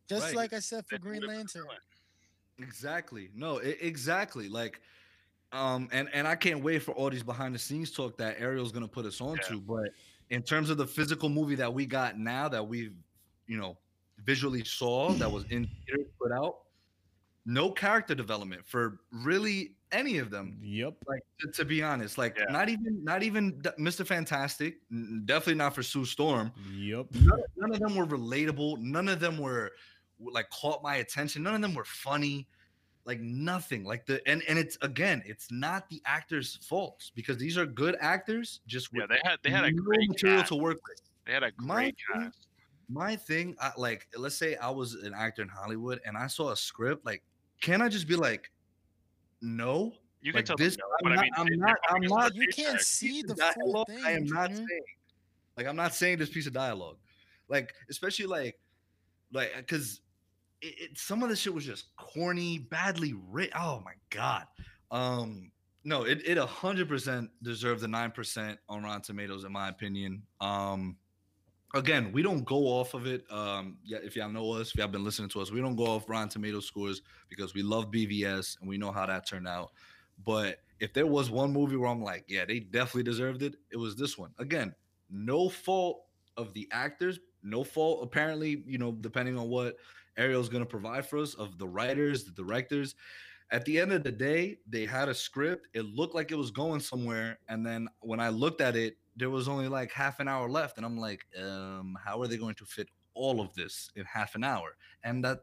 Just Right. like I said for They Green Lantern. Exactly. No, e- exactly. Like, um, and and I can't wait for all these behind the scenes talk that Ariel's gonna put us on Yeah. to. But in terms of the physical movie that we got now, that we've you know visually saw that was in theaters put out, no character development for really any of them. Yep. Like to, to be honest, like Yeah. not even not even Mr. Fantastic, definitely not for Sue Storm. Yep. None, none of them were relatable. None of them were were, like caught my attention. None of them were funny. Like nothing. Like the and and it's again, it's not the actors' faults because these are good actors. Just Yeah, they had they had a great material cast. to work with. They had a My great thing- cast. My thing, I, like, let's say I was an actor in Hollywood and I saw a script. Like, can I just be like, no? You can like tell this, them, I'm but I not- mean, I'm they- not- I'm not- You can't paycheck. see the of full dialogue, thing. I am not Junior. saying. Like I'm not saying this piece of dialogue, like especially like, like because it, it, some of the shit was just corny, badly written. Oh my god. Um, no, it it a hundred percent deserved the nine percent on Rotten Tomatoes in my opinion. Um, again, we don't go off of it. Um, yeah, if y'all know us, if y'all been listening to us, we don't go off Rotten Tomato scores because we love BVS and we know how that turned out. But if there was one movie where I'm like, yeah, they definitely deserved it, it was this one. Again, no fault of the actors, no fault apparently, you know, depending on what Ariel's going to provide for us of the writers, the directors. At the end of the day, they had a script. It looked like it was going somewhere, and then when I looked at it, there was only like half an hour left, and I'm like, um, how are they going to fit all of this in half an hour? And that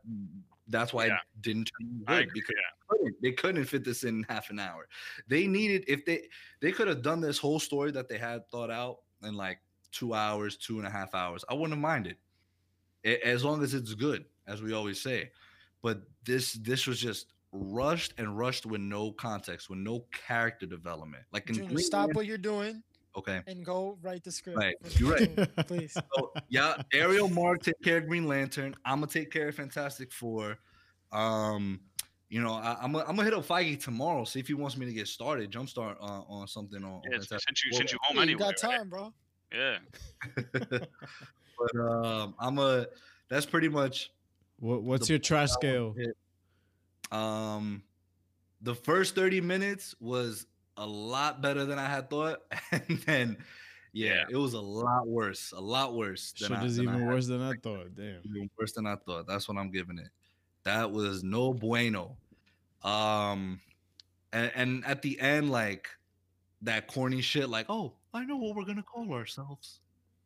that's why Yeah. it didn't turn good agree, because yeah. couldn't. They couldn't fit this in half an hour. They needed if they they could have done this whole story that they had thought out in like two hours, two and a half hours. I wouldn't have minded, A- as long as it's good, as we always say. But this this was just rushed and rushed with no context, with no character development. Like in Junior, stop what you're doing okay. and go write the script. Right, you're right. [laughs] Please. So yeah, Ariel Mark take care of Green Lantern. I'm gonna take care of Fantastic Four. Um, you know, I, I'm gonna, I'm gonna hit up Feige tomorrow, see if he wants me to get started, jumpstart uh, on something on, on Yeah, it's- Fantastic since you Four. since you home Yeah, you anyway. got right? time, bro. Yeah. [laughs] but um, I'm a. That's pretty much. What, what's The your trash scale? Um, the first 30 minutes was a lot better than I had thought, [laughs] and then yeah, Yeah. it was a lot worse, a lot worse. Than Shit I, is than I even had worse than I thought. Damn. even worse than I thought. That's what I'm giving it. That was no bueno. Um, and, and at the end, like that corny shit, like, oh, I know what we're gonna call ourselves,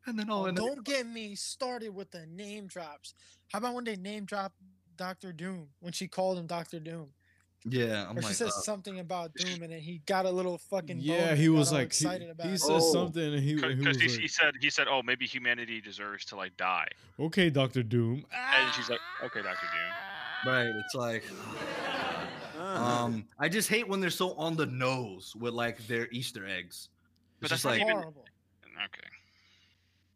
and then oh, Oh, and don't get me started with the name drops. How about when they name drop Doctor Doom when she called him Doctor Doom? Yeah, I'm or she like, said uh, something about Doom, and then he got a little fucking Yeah, he was all like, he, excited about he it. said Oh. something, and he, he Because was he, like, he said he said, "Oh, maybe humanity deserves to like die," "Okay, Doctor Doom." and she's like, "Okay, Doctor Doom." right. It's like, um, I just hate when they're so on the nose with like their Easter eggs. But that's just not like, even- horrible. Okay.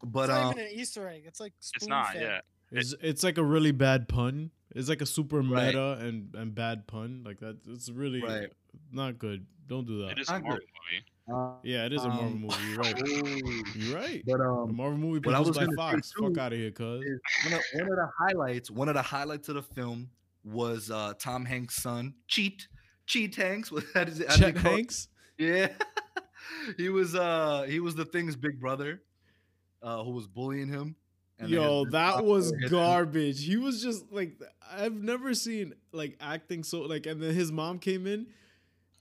but it's not um, even an Easter egg. It's like spoon It's not. fed. Yeah. It's it's like a really bad pun. It's like a super Right. meta and and bad pun. Like that. It's really Right. not good. Don't do that. It is a Marvel good. movie. uh, Yeah, it is a Marvel Um, movie. You're right. You're right. but A um, Marvel movie what I produced was by gonna say Fox. Fuck out of here, cuz. one of, one of the highlights, one of the highlights of the film was uh, Tom Hanks' son, Cheat. Cheat Hanks. [laughs] What how does it- how Chet Hanks. Yeah. [laughs] he was uh he was the thing's big brother, uh, who was bullying him. Yo, that was garbage. He was just like I've never seen like acting so like and then his mom came in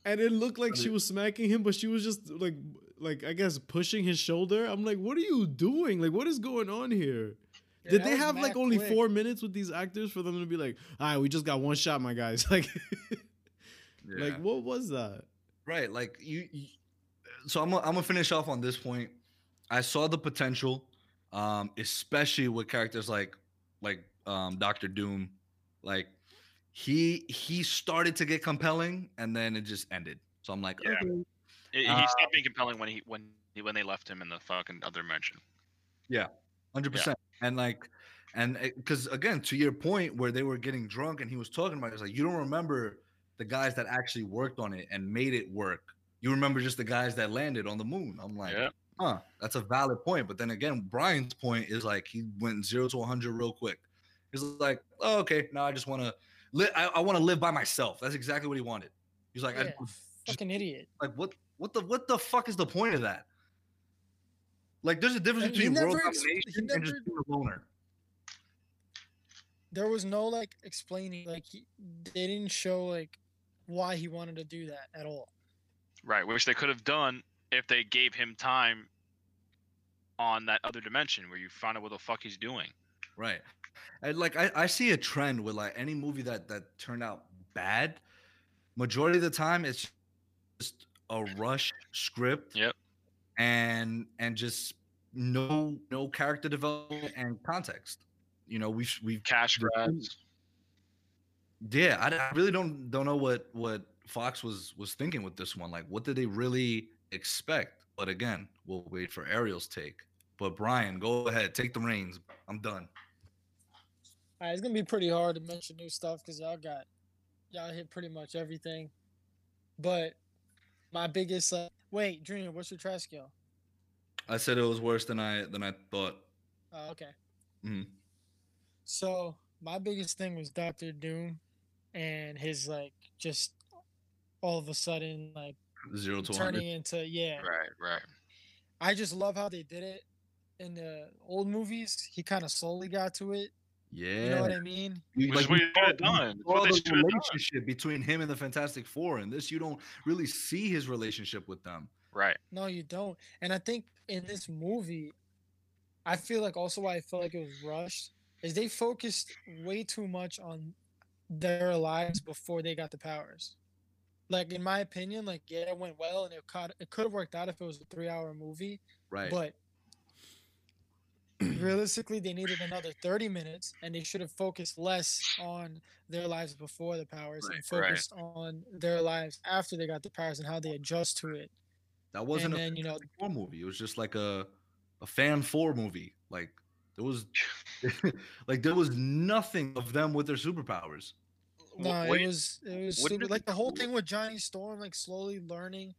and it looked like she was smacking him, but she was just like like I guess pushing his shoulder. I'm like, what are you doing? Like what is going on here? Yeah, Did they have like only quick. four minutes with these actors for them to be like, all right, we just got one shot, my guys. [laughs] Like, Yeah. like what was that? Right. Like you, you so I'm gonna, I'm gonna finish off on this point. I saw the potential, um, especially with characters like like um Doctor Doom. Like he he started to get compelling and then it just ended. So I'm like, Yeah. okay. He, he Uh, stopped being compelling when he when he, when they left him in the fucking other dimension. hundred percent. And like, and because again, to your point, where they were getting drunk and he was talking about, it, it's like you don't remember the guys that actually worked on it and made it work. You remember just the guys that landed on the moon. I'm like, Yeah. Huh, that's a valid point. But then again, Brian's point is like he went zero to 100 real quick. He's like, oh, okay, now I just want to live. I, I want to live by myself. That's exactly what he wanted. He's like, I, Yeah, fucking idiot. like what, what the, what the fuck is the point of that? Like, there's a difference And between world never ex- he domination and just being a loner. There was no like explaining. Like he, they didn't show like why he wanted to do that at all. Right, which they could have done if they gave him time on that other dimension where you find out what the fuck he's doing. Right. And like I, I see a trend with like any movie that that turned out bad, majority of the time it's just a rush script. Yep. And and just no no character development and context. You know, we've we've Cash grabs. yeah, I, I really don't don't know what what Fox was was thinking with this one. Like, what did they really expect? But again, we'll wait for Ariel's take. But Brian, go ahead, take the reins. I'm done. All right, it's gonna be pretty hard to mention new stuff because y'all got y'all hit pretty much everything. But my biggest uh, wait, Junior, what's your trash scale? I said it was worse than I than I thought. Oh, okay. Mhm. So my biggest thing was Doctor Doom, and his like just all of a sudden like Zero to turning 100. into yeah. Right, right. I just love how they did it in the old movies. He kind of slowly got to it. Yeah. You know what I mean? Which is like, what you you saw- should've you done. saw What they the should've done. relationship between him and the Fantastic Four. And this, you don't really see his relationship with them. Right. No, you don't. And I think in this movie, I feel like also why I felt like it was rushed is they focused way too much on their lives before they got the powers. Like in my opinion, like yeah, it went well and it could it could have worked out if it was a three hour movie, Right. but [clears throat] realistically they needed another 30 minutes and they should have focused less on their lives before the powers and Right, right. focused on their lives after they got the powers and how they adjust to it. that wasn't and a then, you know, Four movie. It was just like a a fan four movie. Like there was [laughs] [laughs] like there was nothing of them with their superpowers. Wh- No, what- it was it was stupid. Like the whole do? thing with Johnny Storm, like slowly learning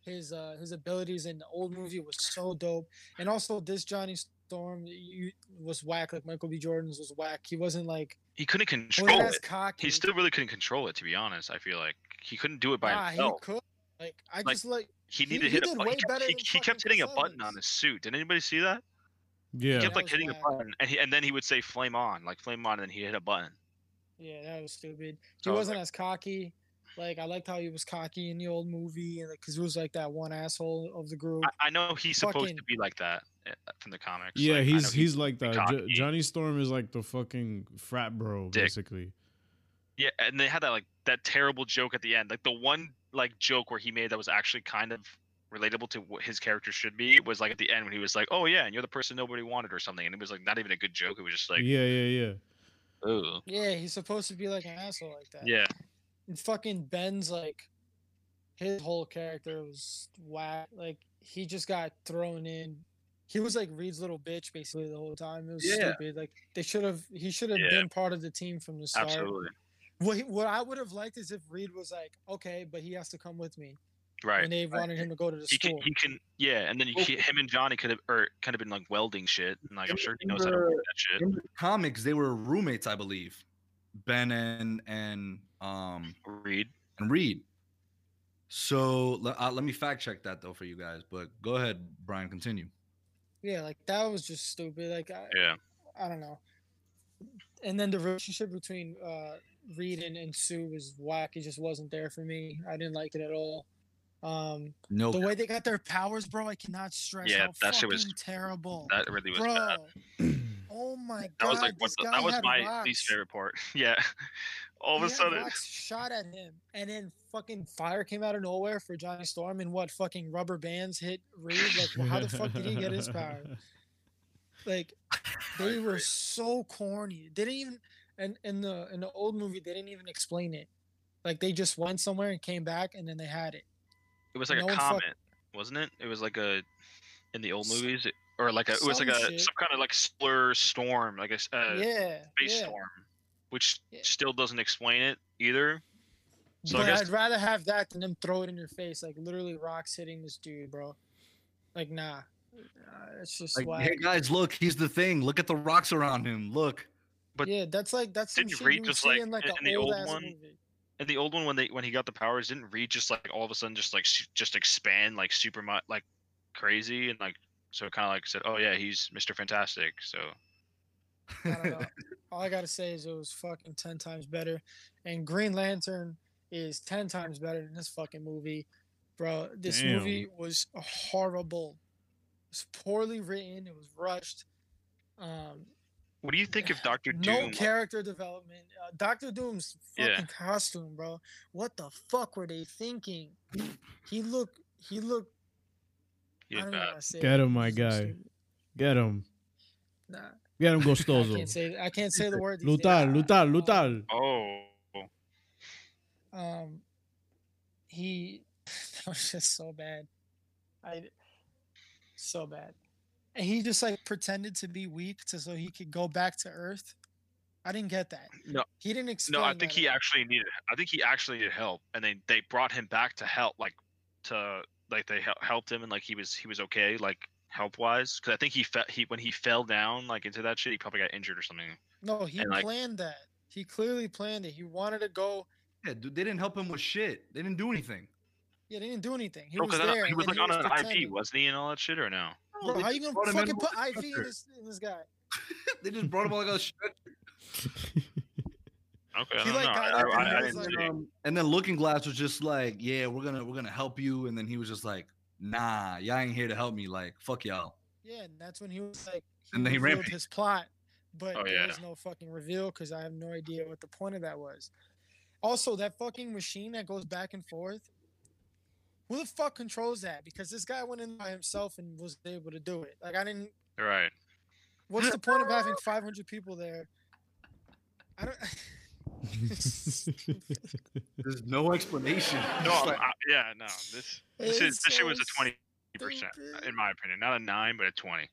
his uh his abilities in the old movie was so dope. And also this Johnny Storm you, was whack. Like Michael B. Jordan's was whack. He wasn't like He couldn't control as it. cocky. He still really couldn't control it, to be honest. I feel like he couldn't do it by nah, he could. Like I Like, just like He he- needed to he hit a button. He kept, he, he kept fucking hitting a button on his suit. Did anybody see that? Yeah. He kept like hitting whack. a button, and, he, and then he would say "flame on," like "flame on," and then he hit a button. Yeah, that was stupid. He So was wasn't as cocky. Like I liked how he was cocky in the old movie, and because he was like that one asshole of the group. I, I know he's supposed to be like that uh, from the comics. Yeah, like, I know he's he's like that. Jo- Johnny Storm is like the fucking frat bro, Dick. basically. Yeah, and they had that like that terrible joke at the end. Like the one like joke where he made that was actually kind of relatable to what his character should be was like at the end when he was like, "Oh yeah, and you're the person nobody wanted" or something, and it was like not even a good joke. It was just like, yeah, yeah, yeah. "Ugh." yeah, he's supposed to be like an asshole like that. yeah, And fucking Ben's like his whole character was whack. Like he just got thrown in. He was like Reed's little bitch basically the whole time. It was Yeah. stupid. Like they should have. He should have Yeah. been part of the team from the start. absolutely What he- what I would have liked is if Reed was like, okay, but he has to come with me right. when they wanted him to go to the He can, school. he can, yeah, and then you, he, him and Johnny could have, or kind of been like welding shit, and like I'm sure he in knows how to the- work that shit. In the comics, they were roommates, I believe. Ben and and um Reed. and Reed. So uh, let me fact check that though for you guys. But go ahead, Brian. Continue. Yeah, like that was just stupid. Like I, Yeah. I don't know. And then the relationship between uh Reed and, and Sue was whack. It just wasn't there for me. I didn't like it at all. Um, No, the way they got their powers, bro, I cannot stress Yeah, how that shit was- terrible, That really was bro. bad. Oh my god, That was like what the, that was my rocks. least favorite part. Yeah. All of He a sudden. shot at him, and then fucking fire came out of nowhere for Johnny Storm, and what fucking rubber bands hit Reed? Like, well, how the fuck did he get his power? [laughs] Like, they were so corny. They didn't even, and in the in the old movie, they didn't even explain it. Like, they just went somewhere and came back, and then they had it. It was like no a one fuck- comet, wasn't it? It was like a in the old S- movies, it- or like a it was like a shit. some kind of like solar storm, like a uh, yeah, space yeah. storm, which Yeah. still doesn't explain it either. So I but guess- I'd rather have that than them throw it in your face, like literally rocks hitting this dude, bro. Like, nah, uh, it's just like, whack. hey guys, look, he's the thing. Look at the rocks around him. Look. but yeah, that's like that's some didn't shit you would just, see like, in like in- an in the old, old ass one, movie. In the old one, when they when he got the powers, didn't Reed just like all of a sudden just like su- just expand like super much like crazy and like so kind of like said, oh yeah, he's Mister Fantastic. So I don't know. [laughs] All I gotta say is it was fucking ten times better, and Green Lantern is ten times better than this fucking movie, bro. This Damn. movie was horrible. It was poorly written. It was rushed. Um, what do you think of [sighs] Doctor no Doom? character development. Uh, Doctor Doom's fucking Yeah. costume, bro. What the fuck were they thinking? he looked. He looked. He I don't know bad. how to say Get him, my guy. Get him. Nah, Get him, [laughs] I can't say. I can't say the word. these days. Lutar, lutar, lutar. Oh, um he [laughs] that was just so bad i so bad and he just like pretended to be weak to so he could go back to earth i didn't get that No. he didn't explain no, I think he at actually needed. I think he actually needed help, and they they brought him back to help, like to like they helped him, and like he was he was okay, like help wise. Because I think he fe- he when he fell down like into that shit, he probably got injured or something. no he and, like- planned that he clearly planned it he wanted to go Yeah, dude, they didn't help him with shit. They didn't do anything. yeah they didn't do anything he no, was there he was then like on was an IV, pretending. wasn't he, and all that shit, or no? Bro, they how you gonna brought him in fucking put a iv in this, in this guy [laughs] they just brought him on like a stretcher. [laughs] Okay, I He, like, know. got I, and I, I like. Um, and then Looking Glass was just like, "Yeah, we're gonna we're gonna help you," and then he was just like, "Nah, y'all ain't here to help me. Like, fuck y'all." Yeah, and that's when he was like, he And then he revealed rampaged. his plot, but Oh, there was no fucking reveal because I have no idea what the point of that was. Also, that fucking machine that goes back and forth. Who the fuck controls that? Because this guy went in by himself and was able to do it. Like I didn't. Right. What's the point of having [laughs] 500 people there? I don't. [laughs] There's no explanation. No, I'm- like, I, yeah, no. This this is It's this shit was a twenty percent in my opinion, not a nine, but a twenty.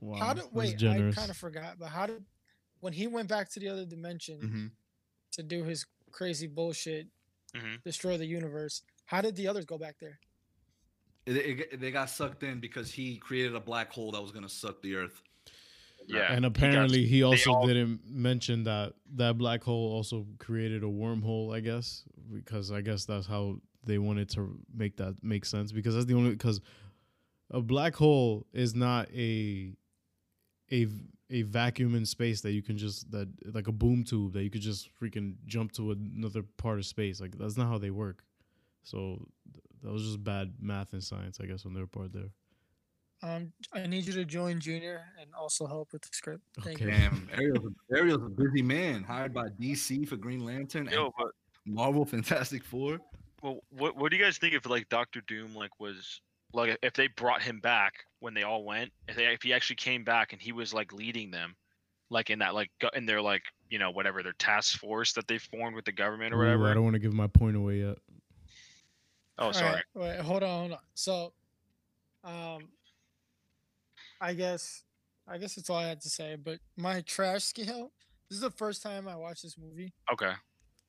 wow, how did that's wait? I kind of forgot, but how did when he went back to the other dimension mhm. to do his crazy bullshit, hmm destroy the universe? How did the others go back there? It- it- they got sucked in because he created a black hole that was gonna suck the Earth. Yeah. and he got- apparently he, also all- didn't mention that that black hole also created a wormhole i guess because i guess that's how they wanted to make that make sense because that's the only because a black hole is not a a a vacuum in space that you can just that like a boom tube that you could just freaking jump to another part of space like that's not how they work so th- that was just bad math and science i guess on their part there Um, I need you to join Junior and also help with the script. Thank Okay. you. Damn, Ariel's a, Ariel's a busy man, hired by DC for Green Lantern and Yo, but Marvel Fantastic Four. well, what what do you guys think if like Doctor Doom like was like if they brought him back when they all went, if they if he actually came back and he was like leading them, like in that like in their like you know whatever their task force that they formed with the government or Ooh, whatever. i don't want to give my point away yet oh, All sorry. right, wait, hold on, hold on. So, um, I guess, I guess that's all I had to say. But my trash scale. This is the first time I watched this movie, Okay.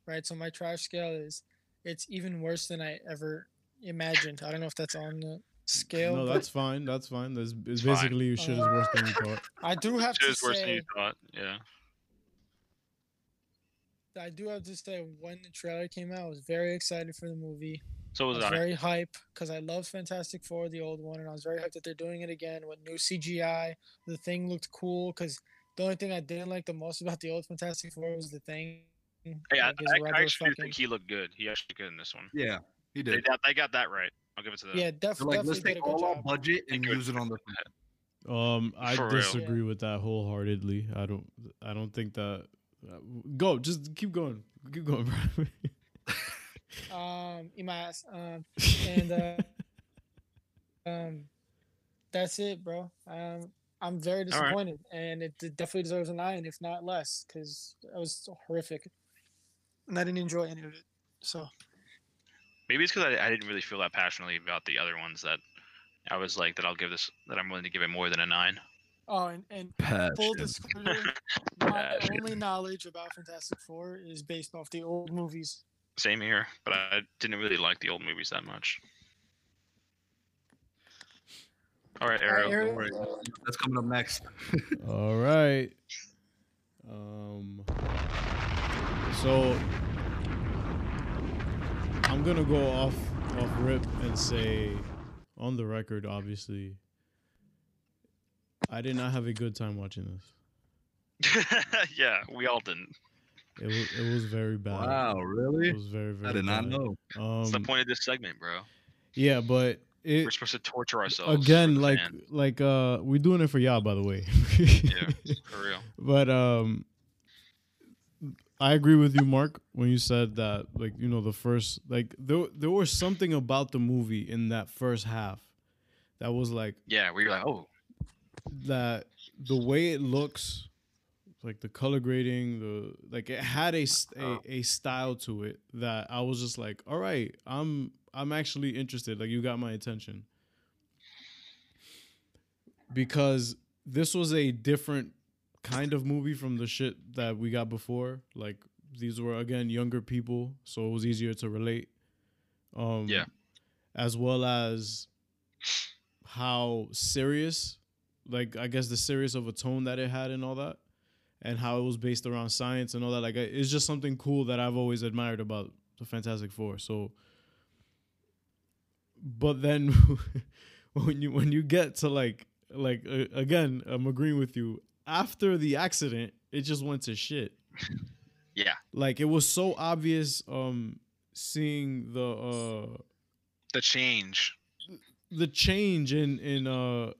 right? So my trash scale is, it's even worse than I ever imagined. I don't know if that's on the scale. no that's fine that's fine that's it's It's fine. basically your shit is worse than you thought [laughs] I do have Shit to is worse than you thought. Yeah. I do have to say, when the trailer came out, I was very excited for the movie. So I was was on it. very hype because I love Fantastic Four, the old one, and I was very hyped that they're doing it again with new CGI. The thing looked cool because the only thing I didn't like the most about the old Fantastic Four was the thing. Yeah, I, like I, I actually fucking- think he looked good. He actually good in this one. Yeah, he did. They did. got, they got that right. I'll give it to them. yeah, They're def- like, definitely let's take all our budget and use it on the. Um, I For real. disagree with that wholeheartedly. I don't. I don't think that. uh, Go, just keep going. Keep going, bro. [laughs] Um, eat my ass. Um, and uh, [laughs] um, that's it, bro. Um, I'm very right. disappointed, and it d- definitely deserves a nine, if not less, because it was horrific, and I didn't enjoy any of it. So Maybe it's because I, I didn't really feel that passionately about the other ones that I was like that. I'll give this that I'm willing to give it more than a nine. Oh, and, and full disclosure, my [laughs] only knowledge about Fantastic Four is based off the old movies. Same here, but I didn't really like the old movies that much. All right, All right, Arrow. Arrow. Don't worry. That's coming up next. [laughs] All right. Um. So I'm gonna go off off rip and say, on the record, obviously, I did not have a good time watching this. [laughs] yeah, we all didn't. It was it was very bad. Wow, really? It was very very. I did not bad. know. That's the Um. point of this segment, bro. Yeah, but it We're supposed to torture ourselves. again like fan. like uh we're doing it for y'all by the way. yeah, for real. [laughs] But um I agree with you, Mark, when you said that like, you know, the first like there there was something about the movie in that first half that was like Yeah, we were like, oh, that the way it looks like the color grading the like it had a, a a style to it that I was just like all right I'm I'm actually interested. Like you got my attention. Because this was a different kind of movie from the shit that we got before. Like these were again younger people so it was easier to relate. Um Yeah. as well as how serious like I guess the serious of a tone that it had and all that, and how it was based around science and all that. Like it's just something cool that I've always admired about the Fantastic Four. So, but then [laughs] when you when you get to like like uh, again, I'm agreeing with you. After the accident, it just went to shit. [laughs] yeah. Like it was so obvious. Um, seeing the uh The change. the change in in uh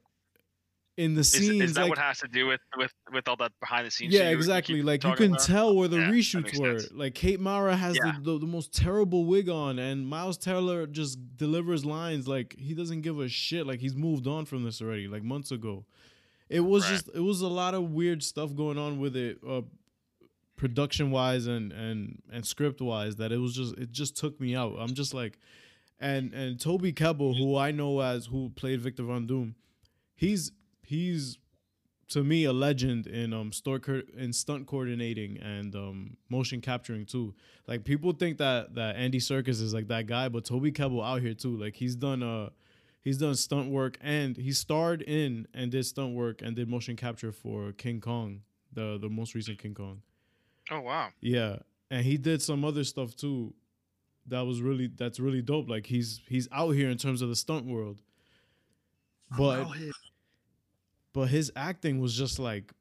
in the scenes is that like what has to do with with with all that behind the scenes? yeah exactly like you can about? tell where the Yeah, reshoots were sense. like kate mara has Yeah. the, the, the most terrible wig on and miles teller just delivers lines like he doesn't give a shit like he's moved on from this already like months ago it was Right. just it was a lot of weird stuff going on with it uh production wise and and and script wise that it was just it just took me out i'm just like and and toby kebbell who i know as who played victor von doom he's he's to me a legend in um store co- in stunt coordinating and um motion capturing too. Like people think that that Andy Serkis is like that guy, but Toby Kebbell out here too. Like he's done uh he's done stunt work and he starred in and did stunt work and did motion capture for King Kong, the the most recent King Kong. Oh wow. Yeah, and he did some other stuff too. That was really that's really dope. Like he's he's out here in terms of the stunt world. But but his acting was just like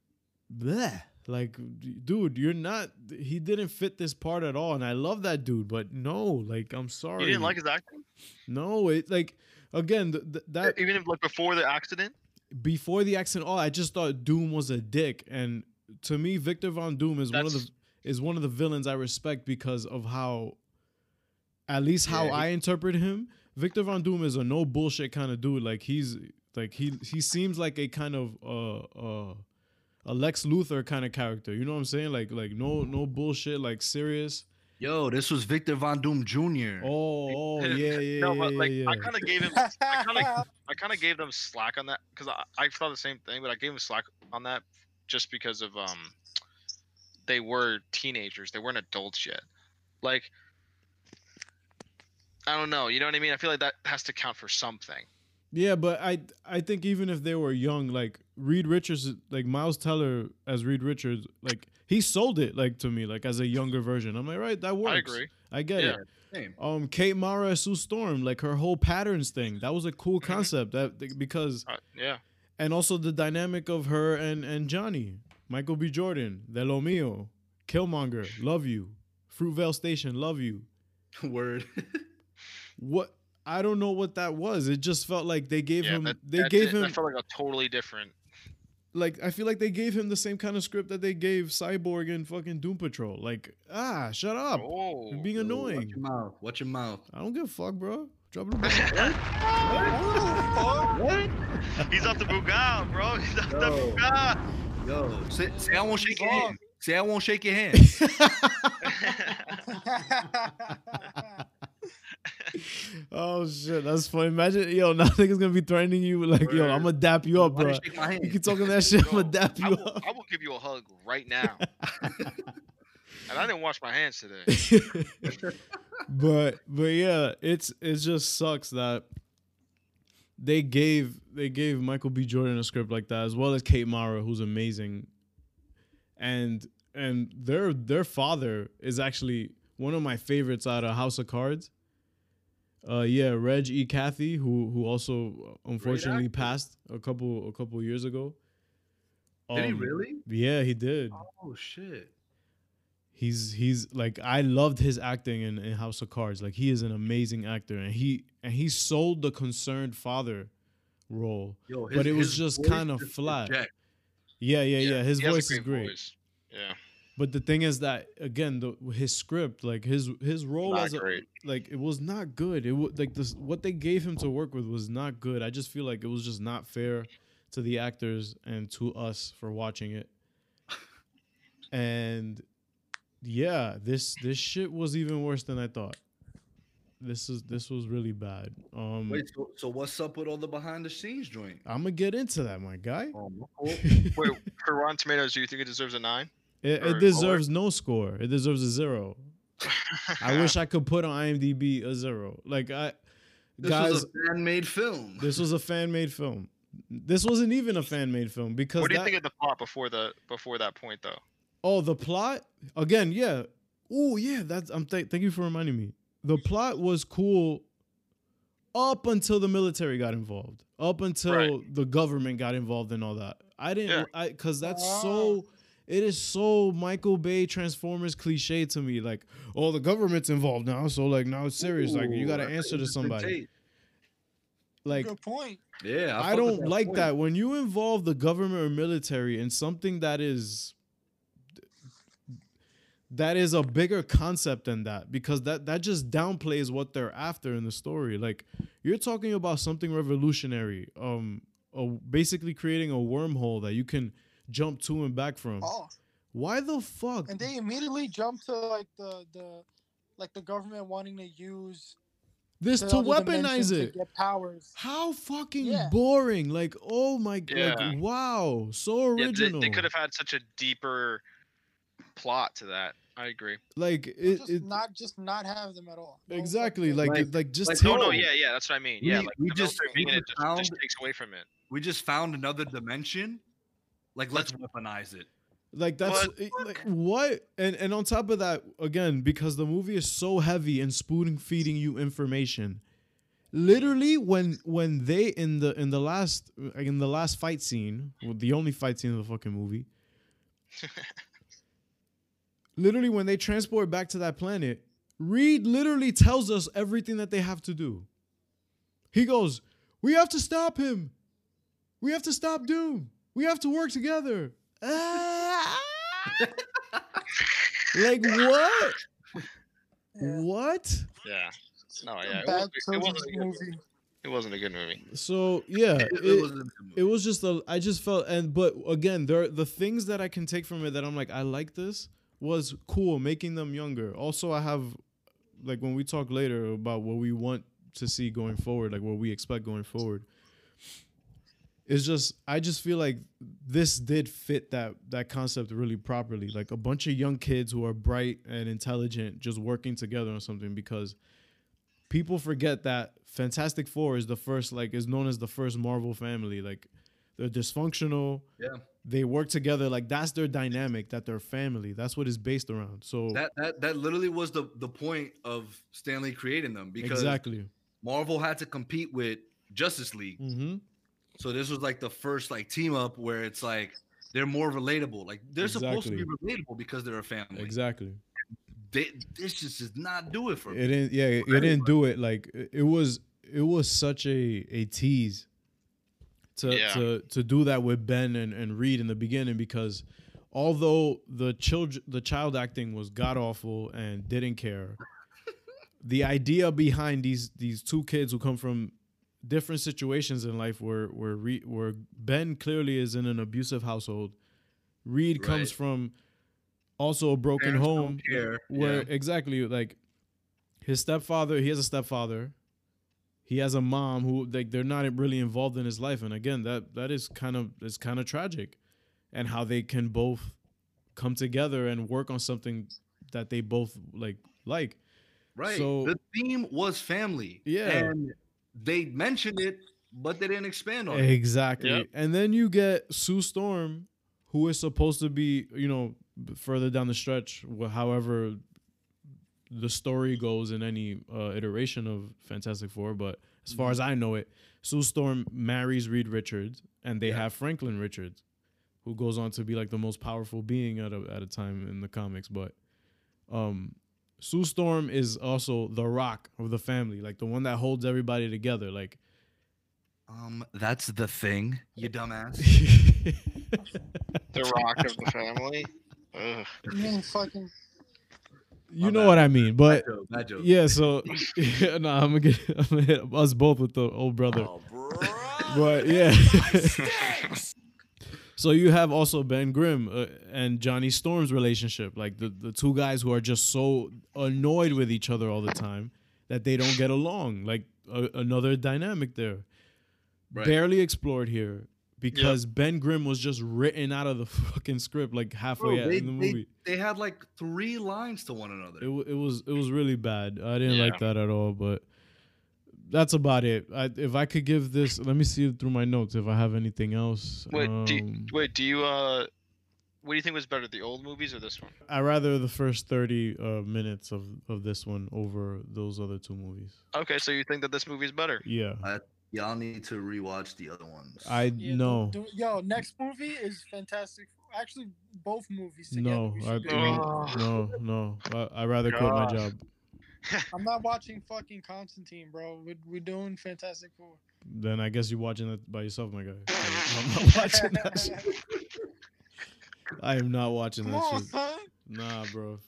bleh. Like dude, you're not he didn't fit this part at all and I love that dude, but no, like I'm sorry. You didn't like his acting, No, it like again th- th- that even if, like before the accident. before the accident all I just thought Doom was a dick and to me Victor Von Doom is one of the is one of the villains I respect because of how at least how Yeah, I interpret him. Victor Von Doom is a no bullshit kind of dude. Like he's like he he seems like a kind of uh uh a Lex Luthor kind of character. You know what I'm saying? Like like no no bullshit, like serious. Yo, this was Victor Von Doom Jr. Oh, oh [laughs] yeah, yeah, no, but like yeah, I kind of gave him, I kind of, I kind of gave them slack on that because I, I thought the same thing, but I gave them slack on that just because of um, they were teenagers, they weren't adults yet. Like, I don't know, you know what I mean? I feel like that has to count for something. Yeah, but I I think even if they were young, like Reed Richards, like Miles Teller as Reed Richards, like he sold it like to me, like as a younger version. I'm like, right, that works. I agree. I get Yeah. it. Same. Um, Kate Mara as Sue Storm, like her whole patterns thing, that was a cool Mm-hmm. concept. That because Uh, yeah. and also the dynamic of her and and Johnny, Michael B. Jordan, De Lo Mio, Killmonger, love you, Fruitvale Station, love you. [laughs] Word. [laughs] What I don't know what that was. It just felt like they gave yeah him that, they that's gave it. him That felt like a totally different. like I feel like they gave him the same kind of script that they gave Cyborg and fucking Doom Patrol. Like, ah, shut up. Oh. You're being Yo, annoying. Watch your mouth. Watch your mouth. I don't give a fuck, bro. Drop it. [laughs] He's off the Bugao, bro. He's off the Yo. Yo, say, say I won't shake your hand. Say I won't shake your hand. [laughs] [laughs] oh shit, that's funny. Imagine, yo, [laughs] now niggas gonna be threatening you like, yo, I'm gonna dap you up, bro. you shake my hand? Keep talking that shit, I'm gonna dap I you will, up. I will give you a hug right [laughs] now. and I didn't wash my hands today. [laughs] but but yeah, it's it just sucks that they gave they gave Michael B. Jordan a script like that, as well as Kate Mara, who's amazing. And and their their father is actually one of my favorites out of House of Cards. Uh yeah, Reg E. Cathey, who who also unfortunately actor. passed a couple a couple years ago. Did he Um, really? Yeah, he did. Oh shit. He's he's like I loved his acting in, in House of Cards. Like he is an amazing actor, and he and he sold the concerned father role. Yo, But it was just kinda flat. project. Yeah, yeah, yeah. His he has a voice is great great. voice. Yeah. But the thing is that again, the his script, like his his role Not as a, great. like it was not good. It was like this what they gave him to work with was not good. I just feel like it was just not fair to the actors and to us for watching it. And yeah, this this shit was even worse than I thought. This is this was really bad. Um Wait, so, so what's up with all the behind the scenes joint? I'm gonna get into that, my guy. Um, [laughs] cool. Wait, for Rotten Tomatoes, do you think it deserves a nine? It or deserves no score. It deserves a zero. [laughs] I wish I could put on IMDb a zero. Like I This guys was a fan-made film. This was a fan made film. This wasn't even a fan made film because What do you that, think of the plot before the before that point though? oh the plot again yeah oh yeah that's I'm th- thank you for reminding me the plot was cool up until the military got involved up until Right. the government got involved in all that I didn't Yeah. I because that's Ah. so it is so Michael Bay Transformers cliche to me like oh the government's involved now so like now it's serious like you got to answer to somebody like Good point. Yeah, I, fuck with don't like point. that when you involve the government or military in something that is that is a bigger concept than that because that that just downplays what they're after in the story. Like you're talking about something revolutionary, um, a, basically creating a wormhole that you can jump to and back from. Oh, Why the fuck? and they immediately jump to like the the like the government wanting to use this to other dimensions weaponize to it. get powers. How fucking Yeah. boring! Like, oh my, Yeah. like, wow, so Yeah, original. they, they could have had such a deeper plot to that. I agree. like Or it, just it not just not have them at all. No exactly like Like- like, like just like, oh, No, no, Oh. yeah, yeah, that's what I mean. We- yeah, like we just- we in it just, just found- takes away from it. We just found another dimension. Like, let's weaponize it. like that's But- like, what? And and on top of that again because the movie is so heavy and spoon feeding you information literally when when they in the in the last like in the last fight scene well, the only fight scene of the fucking movie [laughs] literally when they transport back to that planet reed literally tells us everything that they have to do. He goes we have to stop him. We have to stop doom we have to work together Ah! like what Yeah. what Yeah. No, yeah. It, was, it, wasn't a good movie. movie. it wasn't a good movie. so yeah It, it, it wasn't. it was just a i just felt and but again there the things that i can take from it that i'm like i like this was cool making them younger also i have like when we talk later about what we want to see going forward like what we expect going forward it's just i just feel like this did fit that that concept really properly like a bunch of young kids who are bright and intelligent just working together on something because people forget that Fantastic Four is the first, like, is known as the first Marvel family. Like, they're dysfunctional. Yeah. They work together. Like, that's their dynamic. That they're family. That's what is based around. So That that that literally was the the point of Stan Lee creating them because exactly. Marvel had to compete with Justice League. Mm-hmm. So this was like the first like team up where it's like they're more relatable. Like they're supposed to be relatable because they're a family. Exactly. They, this just does not do it for me. It didn't. Yeah, it, it didn't do it. Like it it was. It was such a a tease to Yeah. to to do that with Ben and and Reed in the beginning because although the child the child acting was god awful and didn't care, [laughs] the idea behind these these two kids who come from different situations in life where where Re, where Ben clearly is in an abusive household, Reed comes from also a broken Parents home where yeah. exactly like his stepfather he has a stepfather he has a mom who like they're not really involved in his life and again that that is kind of is kind of tragic and how they can both come together and work on something that they both like like Right. So- the theme was family. Yeah. And they mentioned it, but they didn't expand on it. Exactly. Yep. And then you get Sue Storm, who is supposed to be, you know, further down the stretch, however the story goes in any uh, iteration of Fantastic Four. But as far as I know it, Sue Storm marries Reed Richards, and they Yeah. have Franklin Richards, who goes on to be like the most powerful being at a, at a time in the comics. But um, Sue Storm is also the rock of the family, like the one that holds everybody together. Like Um, that's the thing, you dumbass. [laughs] The rock of the family. Ugh. You fucking you My know bad. what I mean, but Bad joke, bad joke. yeah. So [laughs] no, I'm gonna get I'm gonna hit us both with the old brother. But yeah. [laughs] so you have also Ben Grimm uh, and Johnny Storm's relationship, like the the two guys who are just so annoyed with each other all the time that they don't get along. Like another dynamic there, Right. barely explored here. Because Ben Grimm was just written out of the [laughs] fucking script like halfway Bro, they, in the movie. they had like three lines to one another. It, it was it was really bad. I didn't like that at all. But that's about it. I, if I could give this, let me see through my notes if I have anything else. Wait, do you, Um, wait, do you uh, what do you think was better, the old movies or this one? I rather the first thirty uh, minutes of of this one over those other two movies. Okay, so you think that this movie is better? Yeah, Y'all need to rewatch the other ones. I yeah, no do- yo, next movie is fantastic. Actually, both movies together. no we I, should do. Oh. no no. I, I rather quit my job. [laughs] I'm not watching fucking Constantine, bro. We're, we're doing Fantastic Four. Then I guess you're watching it by yourself, my guy. [laughs] I'm not watching that shit. I am not watching Come that on, shit. son. Nah, bro.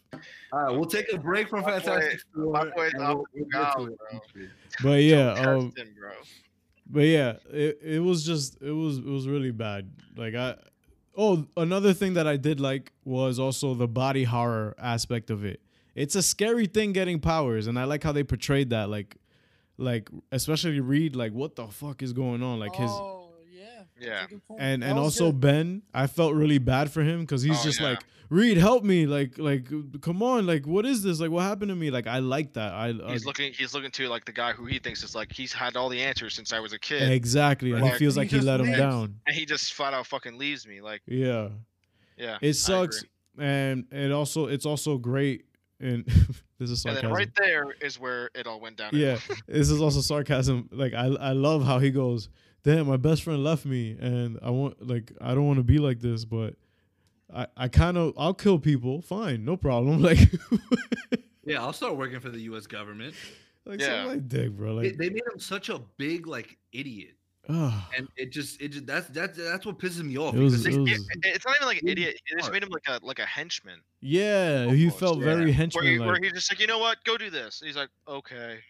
All right, we'll take a break from My boy- Fantastic Four. my boy's and we'll- and we'll get to down, it bro. But yeah, Don't um, him, bro. But yeah, it, it was just it was it was really bad. Like I oh another thing that I did like was also the body horror aspect of it. It's a scary thing getting powers, and I like how they portrayed that. Like like especially Reed, like what the fuck is going on? Like his Oh yeah. Yeah. and and also good. Ben, I felt really bad for him because he's Oh, just yeah. like Reed, help me! Like like come on! Like what is this? Like what happened to me? Like I like that. I, I He's looking. He's looking to like the guy who he thinks is like he's had all the answers since I was a kid, exactly, and he Like, feels he like he just let him down. and he just flat out fucking leaves me. Like, Yeah. yeah, It sucks, and it also it's also great. And [laughs] this is sarcasm. And then right there is where it all went down. yeah, [laughs] this is also sarcasm. Like I I love how he goes. Damn, my best friend left me, and I want like I don't want to be like this, but I I kind of I'll kill people. Fine, no problem. [laughs] Like Yeah, I'll start working for the U.S. government. like Yeah. yeah. my dick, bro. They, Like they made him such a big like idiot, and it just it just that's that's that's what pisses me off. It was- it was- it's not even like an idiot. It just made him like a like a henchman. yeah, he felt yeah. very Where, he, henchman where like. he's just like, you know what, go do this. And he's like, okay.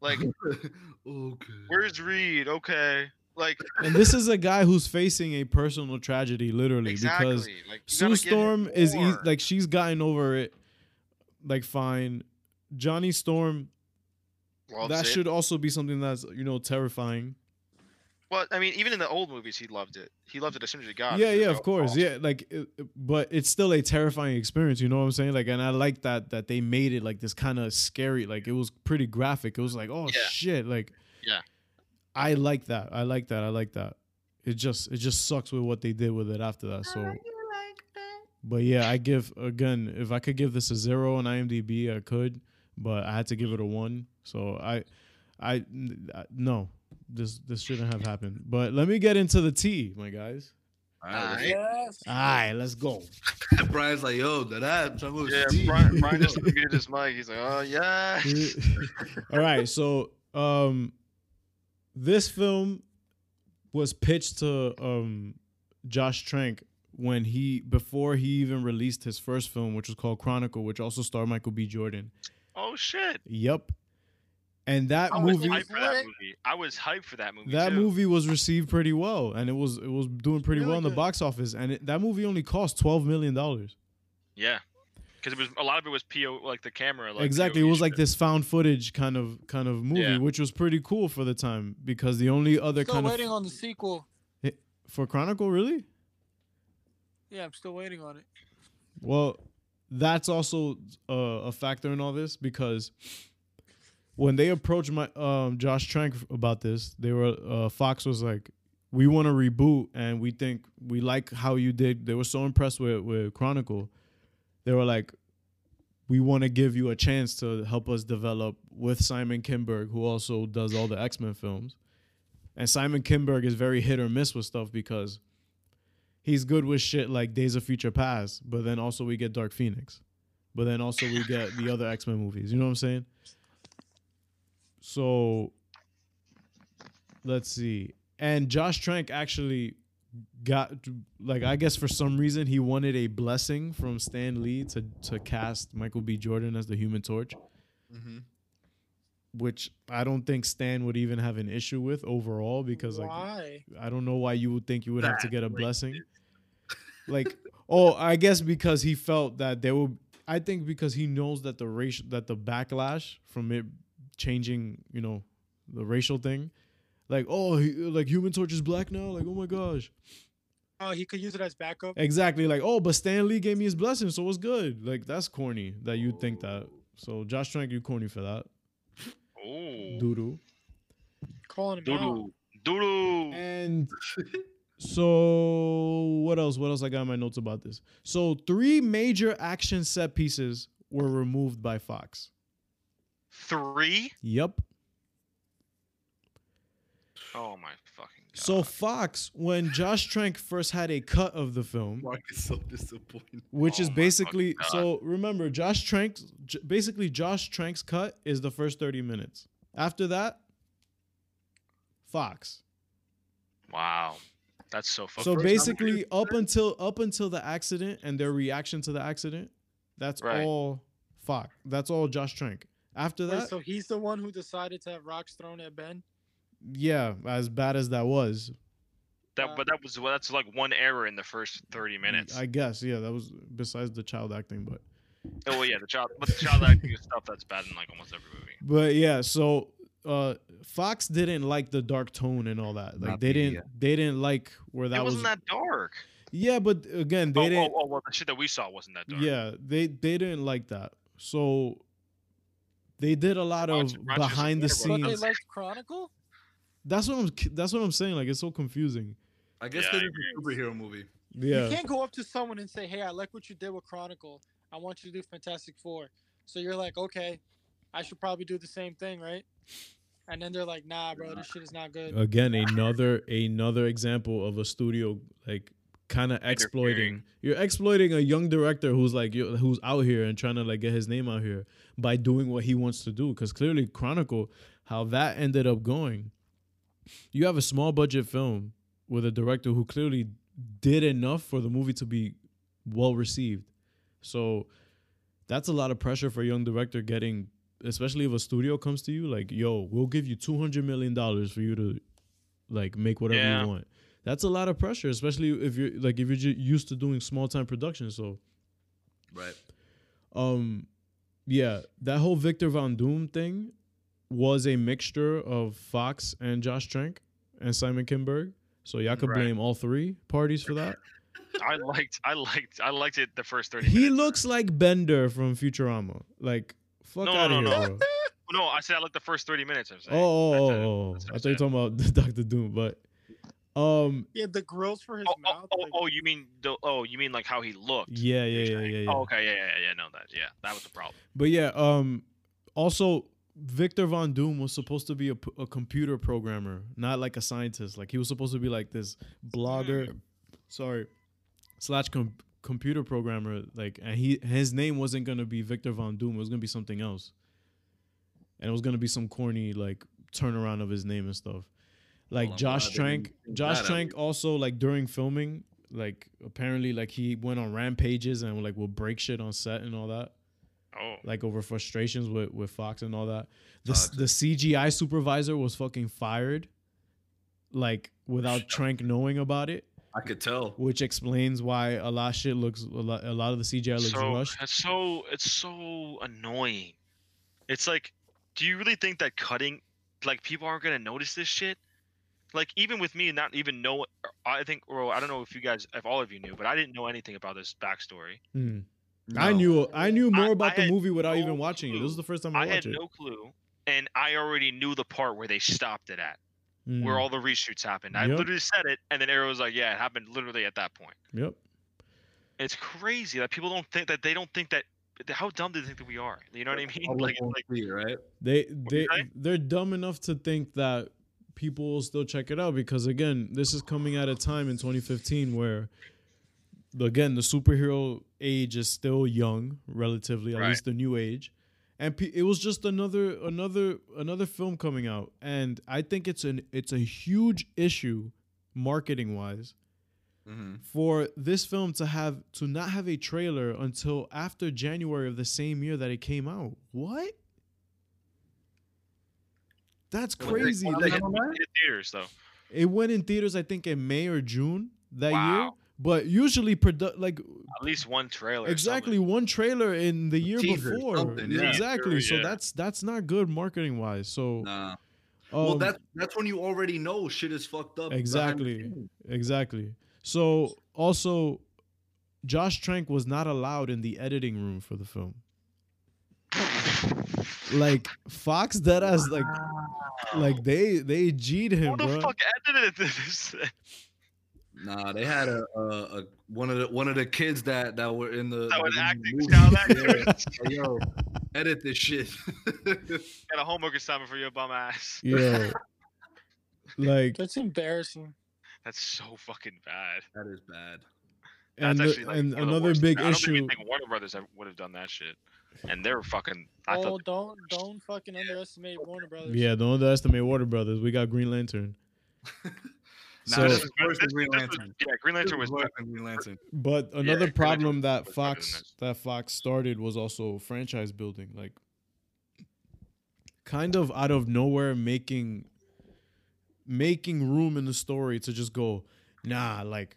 Like, [laughs] okay. where's Reed? Okay. Like, [laughs] And this is a guy who's facing a personal tragedy, literally, exactly. because like, you Sue gotta give him Storm is e- like she's gotten over it, like fine. Johnny Storm, Loves that it. should also be something that's you know terrifying. Well, I mean, even in the old movies, he loved it. He loved it as soon as he got. yeah, it. He yeah, of course, "Oh, yeah. Like, it, it- but it's still a terrifying experience. You know what I'm saying? Like, and I like that that they made it like this kind of scary. Like, it was pretty graphic. It was like, oh Yeah. shit. Like, Yeah. I like that. I like that. I like that. It just it just sucks with what they did with it after that. So. Oh, but yeah, I give again. If I could give this a zero on IMDb, I could, but I had to give it a one. So I, I, I- uh, no, this this shouldn't have happened. But let me get into the tea, my guys. All right, Yes. All right, let's go. [laughs] Brian's like, yo, that I'm talking Yeah, about Steve. Brian, Brian just [laughs] muted his mic. He's like, oh yeah. All right, [laughs] so um, this film was pitched to um Josh Trank when he before he even released his first film, which was called Chronicle, which also starred Michael B. Jordan. Oh shit! Yep. And that I movie hyped for that movie. I was hyped for that movie. that too. movie was received pretty well and it was it was doing pretty Really well in the box office and it, that movie only cost 12 million dollars. Yeah, because it was a lot of it was PO like the camera. Like exactly. It POV was like this found footage kind of kind of movie Yeah. which was pretty cool for the time because the only other Still kind waiting of waiting on the sequel. for Chronicle really? Yeah, I'm still waiting on it. Well, that's also uh, a factor in all this because when they approached my um, Josh Trank about this, they were uh, Fox was like, "We want to reboot, and we think we like how you did." They were so impressed with with Chronicle, they were like, "We want to give you a chance to help us develop with Simon Kinberg, who also does all the X Men films." And Simon Kinberg is very hit or miss with stuff because he's good with shit like Days of Future Past, but then also we get Dark Phoenix. But then also we get the other X Men movies. You know what I'm saying? So let's see. And Josh Trank actually got like I guess for some reason he wanted a blessing from Stan Lee to to cast Michael B. Jordan as the Human Torch, Mhm. which I don't think Stan would even have an issue with overall because like Why? I don't know why you would think you would have to get a like blessing. [laughs] Like, oh, I guess because he felt that there will. I think because he knows that the racial that the backlash from it changing, you know, the racial thing, like oh, he, like Human Torch is black now. Like oh my gosh, Oh, he could use it as backup. exactly. Like oh, but Stan Lee gave me his blessing, so it's good. Like that's corny that you think that. So Josh Trank, you corny for that. Ooh. Doo doo. Calling him out. Doodoo. Doodoo. And so what else? What else I got in my notes about this? So three major action set pieces were removed by Fox. Three. Yep. Oh my fucking god. So Fox, when Josh Trank first had a cut of the film, Mark is so disappointed. which Oh is basically so remember Josh Trank j- basically Josh Trank's cut is the first 30 minutes. After that, Fox. wow, that's so fucking. So basically, up until up until the accident and their reaction to the accident, that's Right. all Fox. That's all Josh Trank. After Wait, that, so he's the one who decided to have rocks thrown at Ben. yeah, as bad as that was, that, but that was well, that's like one error in the first thirty minutes. I guess, yeah, that was besides the child acting, but oh well, yeah, the child, but the child acting is stuff that's bad in like almost every movie. but yeah, so uh Fox didn't like the dark tone and all that. Like Not they the, didn't they didn't like where that it was. wasn't that dark. yeah, but again, they oh, didn't. oh, oh, well, the shit that we saw wasn't that dark. Yeah, they they didn't like that. So they did a lot of Roger- Roger behind the Moore, But they scenes. liked Chronicle. That's what I'm. That's what I'm saying. Like it's so confusing. I guess Yeah, they I did a superhero movie. Yeah. You can't go up to someone and say, "Hey, I like what you did with Chronicle. I want you to do Fantastic Four. So you're like, "Okay, I should probably do the same thing, right?" And then they're like, "Nah, bro, this shit is not good." Again, another another example of a studio like kind of exploiting. You're exploiting a young director who's like who's out here and trying to like get his name out here by doing what he wants to do. Because clearly, Chronicle, how that ended up going. You have a small budget film with a director who clearly did enough for the movie to be well received. So that's a lot of pressure for a young director getting, especially if a studio comes to you like, "Yo, we'll give you two hundred million dollars for you to like make whatever Yeah. you want." That's a lot of pressure, especially if you're like if you're used to doing small time productions. So, Right. um, yeah, that whole Victor Von Doom thing was a mixture of Fox and Josh Trank. and Simon Kinberg. So y'all could Right. blame all three parties for that. [laughs] I liked, I liked, I liked it the first thirty. He minutes. looks like Bender from Futurama. Like fuck No, out of no, here, no. [laughs] bro. No, I said I liked the first thirty minutes. I'm Oh, saying. oh, That's oh, oh. I I thought you were talking about [laughs] Doctor Doom, but um, Yeah, the grills for his Oh, oh, mouth. oh, like- oh, you mean the? Oh, you mean like how he looked? yeah, yeah, yeah, yeah, yeah. Oh, okay, yeah, yeah, yeah. No, that, yeah, that was the problem. But yeah, um, also Victor Von Doom was supposed to be a, a computer programmer, not like a scientist. Like he was supposed to be like this blogger, sorry, slash com- computer programmer. Like, and he his name wasn't gonna be Victor Von Doom. It was gonna be something else, and it was gonna be some corny like turnaround of his name and stuff. Like Oh, Josh Trank, Josh out. Trank also like during filming, like apparently like he went on rampages and like will break shit on set and all that Oh, like over frustrations with, with Fox and all that. The Oh, the CGI supervisor was fucking fired, like without Trank knowing about it, I could tell. which explains why a lot of shit looks a lot, a lot of the CGI looks so rushed. it's so it's so annoying. It's like, do you really think that cutting, like people aren't gonna notice this shit? Like even with me not even know, I think, or I don't know if you guys, if all of you knew, but I didn't know anything about this backstory. Mm. I knew I knew more I- about I the movie without no even watching it. This clue. was the first time I, I had watched it. no clue, and I already knew the part where they stopped it at, Mm. where all the reshoots happened. I Yep. literally said it, and then Arrow was like, "Yeah, it happened literally at that point." Yep. It's crazy that people don't think that they don't think that. How dumb do they think that we are? You know what I mean? [laughs] Like, like right? They they say? they're dumb enough to think that people will still check it out because again, this is coming at a time in 2015 where again the superhero age is still young relatively, at Right. least the new age. And pe- it was just another another another film coming out and I think it's an it's a huge issue marketing wise Mm-hmm. for this film to have to not have a trailer until after January of the same year that it came out. What? That's Well, they- crazy. well, Like, they hit- it theaters though. it went in theaters, I think, in May or June that year. But usually, produ- like At least one trailer. exactly one trailer in the year teaser, before. yeah. Exactly. So Yeah. that's that's not good marketing wise. So Nah. well, um, that's that's when you already know shit is fucked up. Exactly. Exactly. So also, Josh Trank was not allowed in the editing room for the film. [laughs] Like Fox Deadass, like like they they G'd him, Who the bro. fuck edited [laughs] this? Nah, they had a, a, a one of the one of the kids that that were in the That was acting movie. child Yeah. actors. Like, Yo, edit this shit. [laughs] Got a homework assignment for your bum ass. Yeah. Like That's embarrassing. That's so fucking bad. that is bad. and the- actually like and one the another worst big things. I don't issue. even think Warner Brothers ever would have done that shit. And they're fucking. I oh, thought don't don't fucking underestimate Warner Brothers. Yeah, don't underestimate Warner Brothers. We got Green Lantern. [laughs] Nah, So- this this is worse than this- Green this was- Lantern. yeah, Green Lantern was. worse than Green Lantern. But another Green Lantern problem that Fox that Fox started was also franchise building. Like kind of out of nowhere making making room in the story to just go, nah, like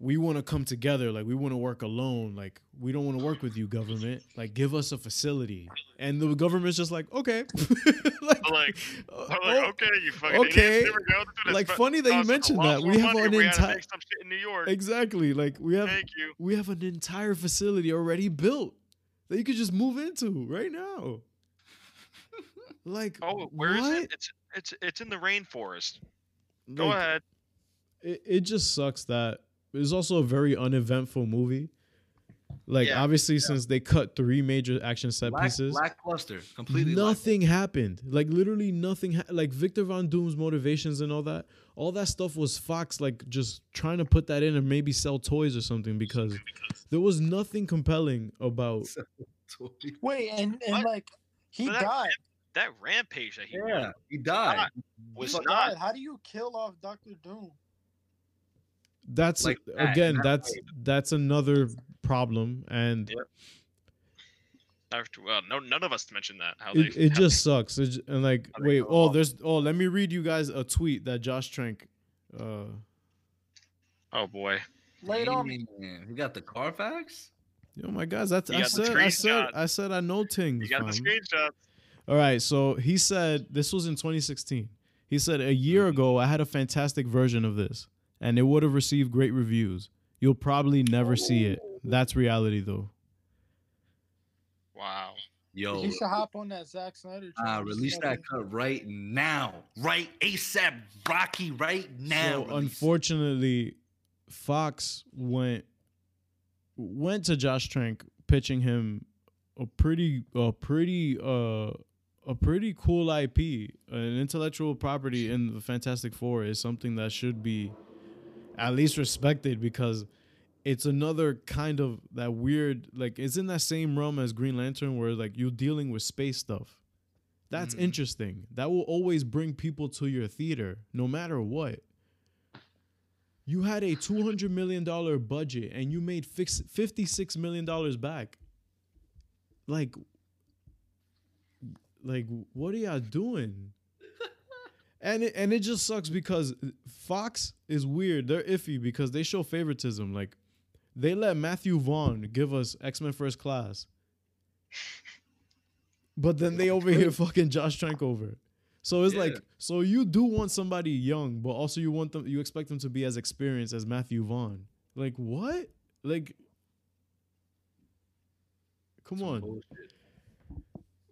we want to come together, like we want to work alone, like we don't want to work with you, government. Like give us a facility. And the government's just like, okay. [laughs] like, Like, uh, I'm oh, like, okay, you fucking okay. idiots. Here we go. This is like funny that you a mentioned that. We have an if we had to entire make in New York. exactly like we have Thank you. we have an entire facility already built that you could just move into right now. Like, Oh, where is what? it? It's it's it's in the rainforest. Go Like, ahead. It, it just sucks that it's also a very uneventful movie. Like, Yeah, obviously, since they cut three major action set Lack, pieces, lackluster, completely. lack- nothing happened. Like, literally nothing. Ha- like Victor Von Doom's motivations and all that, all that stuff was Fox like just trying to put that in and maybe sell toys or something because there was nothing compelling about [laughs] Wait, and and What? like he But that- died. That rampage that he Yeah, he died. was He not. died. How do you kill off Doctor Doom? That's Like that, again that that's that's another problem and Yep. After, well, no, none of us mentioned that. How it, they, it how just sucks it, j- and like wait oh off. there's oh let me read you guys a tweet that josh trank uh oh boy, Lay it on me. Man, he got the Carfax. oh my god that's You i said i said i said i know things you got the fam. screenshot. all right so he said this was in 2016 He said a year ago I had a fantastic version of this, and it would have received great reviews. You'll probably never see it. That's reality, though. Wow. Yo, He should hop on that Zack Snyder. ah, train. release that cut right now, right ASAP, Rocky, right now. so unfortunately, Fox went went to Josh Trank, pitching him a pretty a pretty uh a pretty cool IP, an intellectual property in the Fantastic Four is something that should be at least respected because it's another kind of that weird like it's in that same realm as Green Lantern where like you're dealing with space stuff. That's Mhm. interesting. That will always bring people to your theater no matter what. You had a $200 million budget and you made fix- $56 million back. Like, like what are y'all doing? And it, and it just sucks because Fox is weird. They're iffy because they show favoritism. Like they let Matthew Vaughn give us X Men First Class, but then they over here fucking Josh Trank over. So it's like, so you do want somebody young, but also you want them, you expect them to be as experienced as Matthew Vaughn. Like what? Like, come on. bullshit.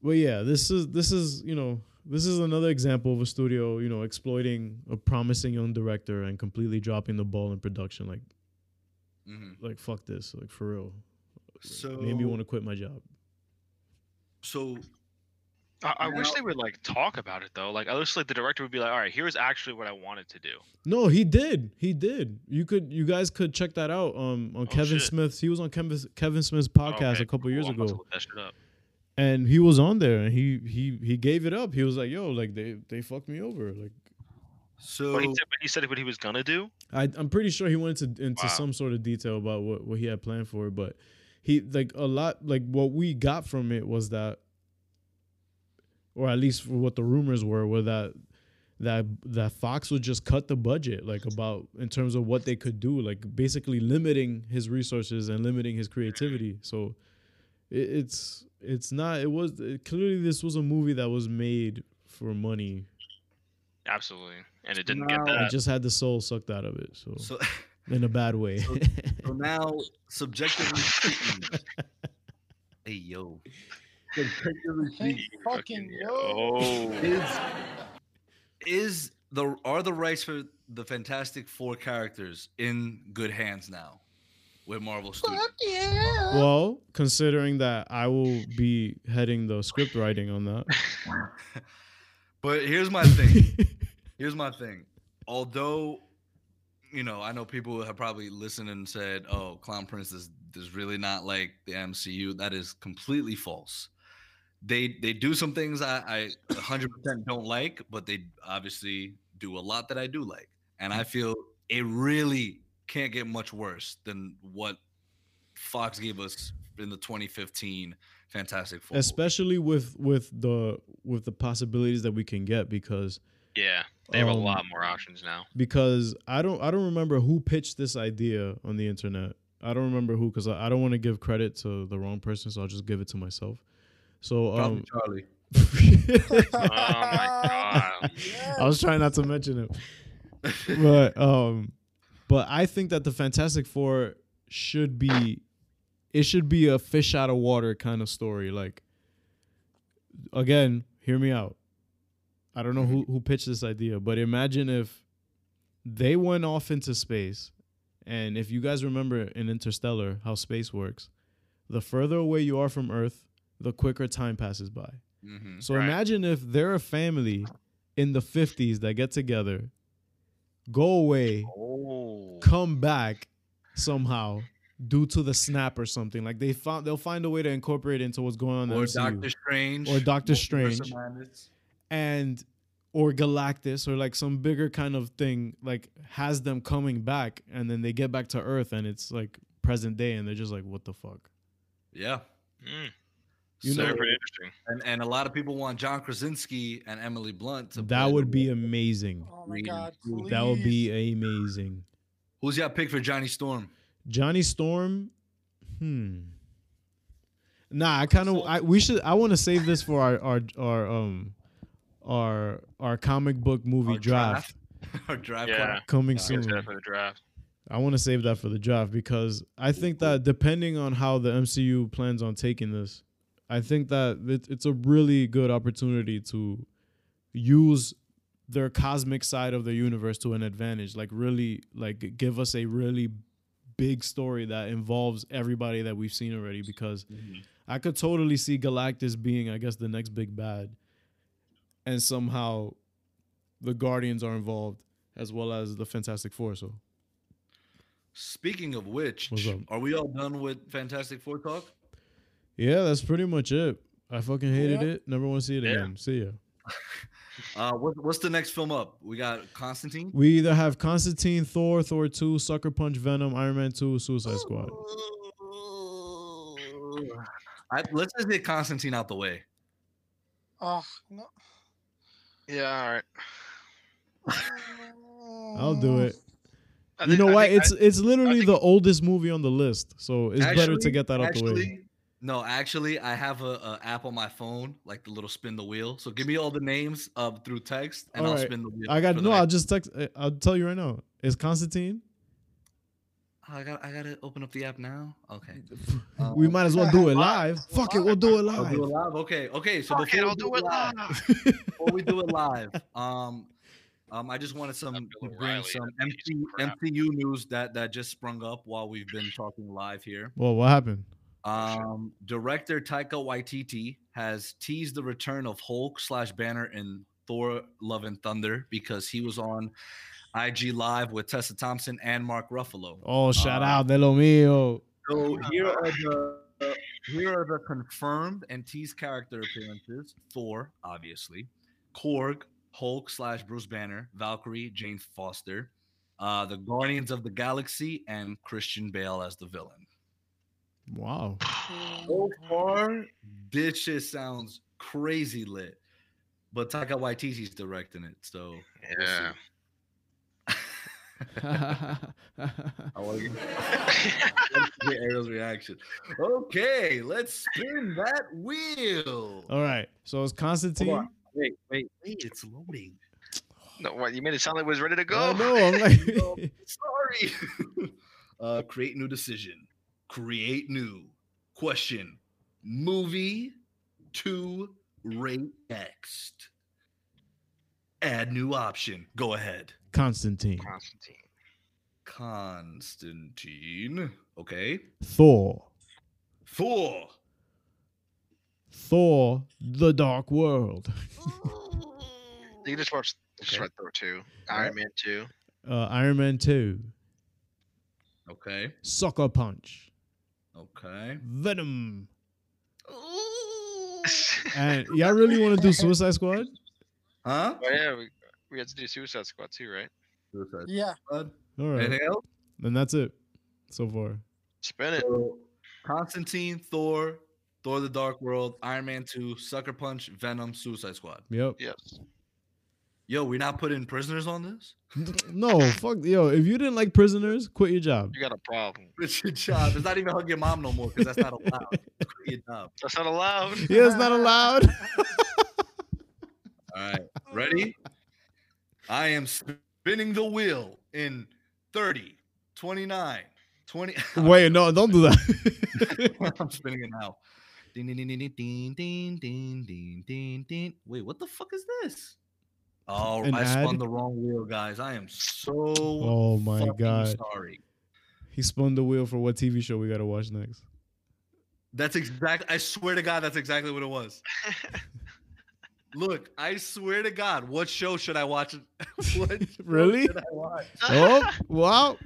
Well, yeah, this is this is you know this is another example of a studio you know exploiting a promising young director and completely dropping the ball in production. Like Mhm. like fuck this, like for real. So Made me want to quit my job. So I, I wish they would like talk about it though. Like I wish like the director would be like, all right, here's actually what I wanted to do. No, he did. He did. You could you guys could check that out um on Oh, Kevin shit. Smith's he was on Kevin Kevin Smith's podcast Okay, a couple cool. years I'm about to ago. And he was on there and he he he gave it up. He was like, "Yo, like they they fucked me over." Like so But he said, but he said what he was gonna do. I, I'm pretty sure he went into into Wow. some sort of detail about what, what he had planned for, but he like a lot like what we got from it was that, or at least for what the rumors were, were that that that Fox would just cut the budget like about in terms of what they could do, like basically limiting his resources and limiting his creativity. So it, it's it's not it was clearly this was a movie that was made for money. Absolutely, and it didn't No. get It just had the soul sucked out of it. So, so [laughs] in a bad way. So- so now subjectively speaking, [laughs] hey yo, subjectively Hey, fucking yo. Oh, is is the are the rights for the Fantastic Four characters in good hands now with Marvel Studios? Fuck yeah. Well, considering that I will be heading the script writing on that. [laughs] but here's my thing. [laughs] Here's my thing. Although, you know, I know people have probably listened and said, "Oh, Clown Prince is is really not like the MCU." That is completely false. They they do some things I I 100% don't like, but they obviously do a lot that I do like, and I mm. feel it really can't get much worse than what Fox gave us in the 2015 Fantastic Four. Especially with with the with the possibilities that we can get because yeah, they have a Um, lot more options now. because I don't I don't remember who pitched this idea on the internet. I don't remember who because I, I don't want to give credit to the wrong person, so I'll just give it to myself. So Probably um, Charlie. Oh my god. [laughs] I was trying not to mention it. but um but I think that the Fantastic Four should be it should be a fish out of water kind of story. Like again, hear me out. I don't know who, who pitched this idea, but imagine if they went off into space and if you guys remember in Interstellar how space works, the further away you are from Earth, the quicker time passes by. Mhm. So Right. imagine if they're a family in the 50s that get together, go away, Oh. Come back somehow due to the snap or something. Like they found they'll find a way to incorporate it into what's going on or MCU. Doctor Strange Or Doctor Strange. And or Galactus or like some bigger kind of thing like has them coming back and then they get back to Earth and it's like present day and they're just like what the fuck. Yeah. Mm, You So- know- very pretty interesting. and, and a lot of people want John Krasinski and Emily Blunt. To That play would be amazing. Oh my god. cool. That would be amazing. Who's your pick for Johnny Storm? Johnny Storm. Hmm. Nah, I kind of I we should I want to save this for our our our um our our comic book movie Our draft, [laughs] Our draft. Yeah. coming Yeah. soon. For the draft. I want to save that for the draft because I think that depending on how the MCU plans on taking this, I think that it, it's a really good opportunity to use their cosmic side of the universe to an advantage. Like really, like give us a really big story that involves everybody that we've seen already. Because mm-hmm. I could totally see Galactus being, I guess, the next big bad, and somehow the Guardians are involved as well as the Fantastic Four. So. Speaking of which, are we all done with Fantastic Four talk? Yeah, that's pretty much it. I fucking hated Yeah. it. Never want to see it Yeah. again. See ya. [laughs] Uh, what, what's the next film up? We got Constantine. We either have Constantine, Thor, Thor 2, Sucker Punch, Venom, Iron Man 2, Suicide Squad. [sighs] I, let's just get Constantine out the way. Oh no. Yeah, all right. [laughs] I'll do it. I You think- know I what? think- It's it's literally think- the oldest movie on the list, so it's better to get that out the way. Actually, No, actually, I have a, a app on my phone, like the little spin the wheel. So give me all the names uh, through text, and I'll Alright. spin the wheel. I got no. I'll just text. uh, I'll tell you right now. It's Constantine. I got. I gotta open up the app now. Okay. [laughs] we Um, might as well do it live. Fuck it, we'll do it I'll live. do it live. Okay. Okay. So Fuck before we I'll do it live. before we do it [laughs] live, um, um, I just wanted some to bring O'Reilly, some that piece MC. MCU news that that just sprung up while we've been talking live here. Well, what happened? Um, director Taika Waititi has teased the return of Hulk slash Banner in Thor: Love and Thunder because he was on IG Live with Tessa Thompson and Mark Ruffalo. Oh, shout Uh, out de lo mío. So here are the uh, here are the confirmed and teased character appearances. Thor, obviously, Korg, Hulk slash Bruce Banner, Valkyrie, Jane Foster, uh, the Guardians of the Galaxy, and Christian Bale as the villain. Wow. So far, this shit sounds crazy lit. But Taika Waititi's directing it, so we'll see. Yeah. [laughs] I want to get, get Ariel's reaction. Okay, let's spin that wheel. All right. So it's Constantine. on. Wait, wait, wait! It's loading. No, what you made it sound like it was ready to I go. know. I'm like, No, [laughs] sorry. [laughs] uh, create new decision. Create new question. Movie to rate next. Add new option. Go ahead. Constantine, Constantine. Constantine. Okay. Thor, Thor. Thor: The Dark World, [laughs] You can just watch just Okay. watch Thor two, Iron Man two. uh, Iron Man Two, Okay. Sucker Punch, Okay. Venom, and y'all really want to do Suicide Squad? Huh? Oh yeah, we, we had to do Suicide Squad too, right? Suicide Yeah. Squad. All right, Anything else? and that's it so far. Spin it. So, Constantine, Thor, Thor: The Dark World, Iron Man Two, Sucker Punch, Venom, Suicide Squad. Yep. Yes. Yo, we're not putting prisoners on this. [laughs] No, fuck, yo. If you didn't like Prisoners, quit your job. You got a problem. It's your job. It's not even hug your mom no more because that's not allowed. [laughs] Quit your job. That's not allowed. Yeah, it's not allowed. [laughs] All right, ready? I am spinning the wheel in 30, 29, 20. Wait, no, don't do that. I'm spinning it now. Ding, ding, ding, ding, ding, ding, ding, ding, ding, ding. Wait, what the fuck is this? Oh, An I spun the wrong wheel, guys. I am so Oh my God. sorry. he spun the wheel for what TV show we gotta watch next. That's exactly. I swear to God, that's exactly what it was. [laughs] Look, I swear to God, what show should I watch? [laughs] what [laughs] Really? should I watch? Oh, wow.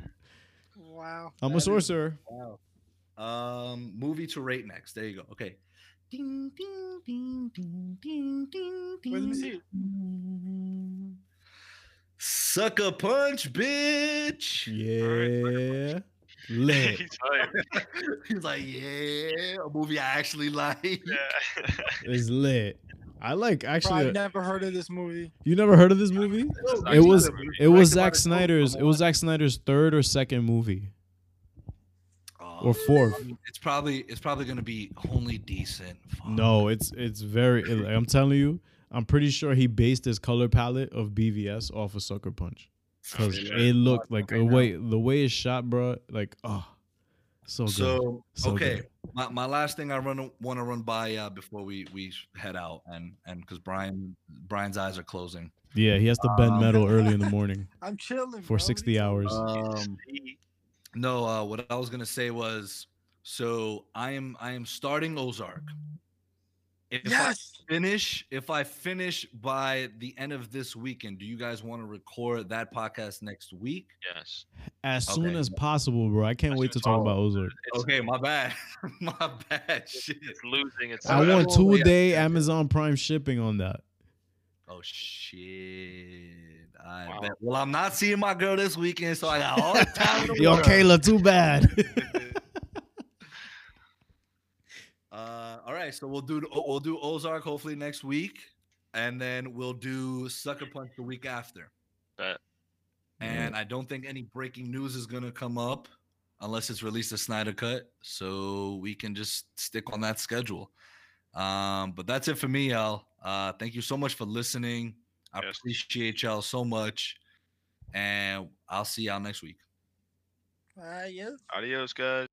Wow. I'm That a is- sorcerer. Wow. Um, movie to rate next. There you go. Okay. Ding ding ding ding ding ding ding. Wait, let me see. Sucker punch, bitch. Yeah. [laughs] Lit. He's hyped. [laughs] He's like, yeah, a movie I actually like. Yeah. [laughs] It's lit. I like actually. I've uh, never heard of this movie. You never heard of this movie? It was it was directed Zack Snyder's. It was Brothers. Zack Snyder's third or second movie or fourth. I mean, it's probably it's probably gonna be only decent. Fuck. No, it's it's very. I'm telling you, I'm pretty sure he based his color palette of BVS off of Sucker Punch because it looked like the way the way it's shot, bro. Like oh, so good. So, So okay, good. my, my last thing I run want to run by uh, before we we head out, and and because Brian Brian's eyes are closing. yeah, he has to bend Um, metal early in the [laughs] morning I'm chilling for bro. 60 hours. Um, no, uh, what I was gonna say was, so I am I am starting Ozark. If Yes. I finish, if I finish by the end of this weekend, do you guys want to record that podcast next week? Yes. as soon as possible, bro. I can't As wait to as talk about Ozark. It's, Okay, my bad, [laughs] my bad. Shit. it's losing its. I want two yeah, day yeah, yeah. Amazon Prime shipping on that. Oh shit! I Wow. bet. Well, I'm not seeing my girl this weekend, so I got all the time. in the [laughs] Yo, world. Kayla, too bad. [laughs] Uh, all right, so we'll do we'll do Ozark hopefully next week, and then we'll do Sucker Punch the week after. Bet. And I don't think any breaking news is gonna come up unless it's released a Snyder cut, so we can just stick on that schedule. Um, but that's it for me, y'all. Uh, thank you so much for listening. I Yes. appreciate y'all so much, and I'll see y'all next week. Uh, yes. Adios, guys.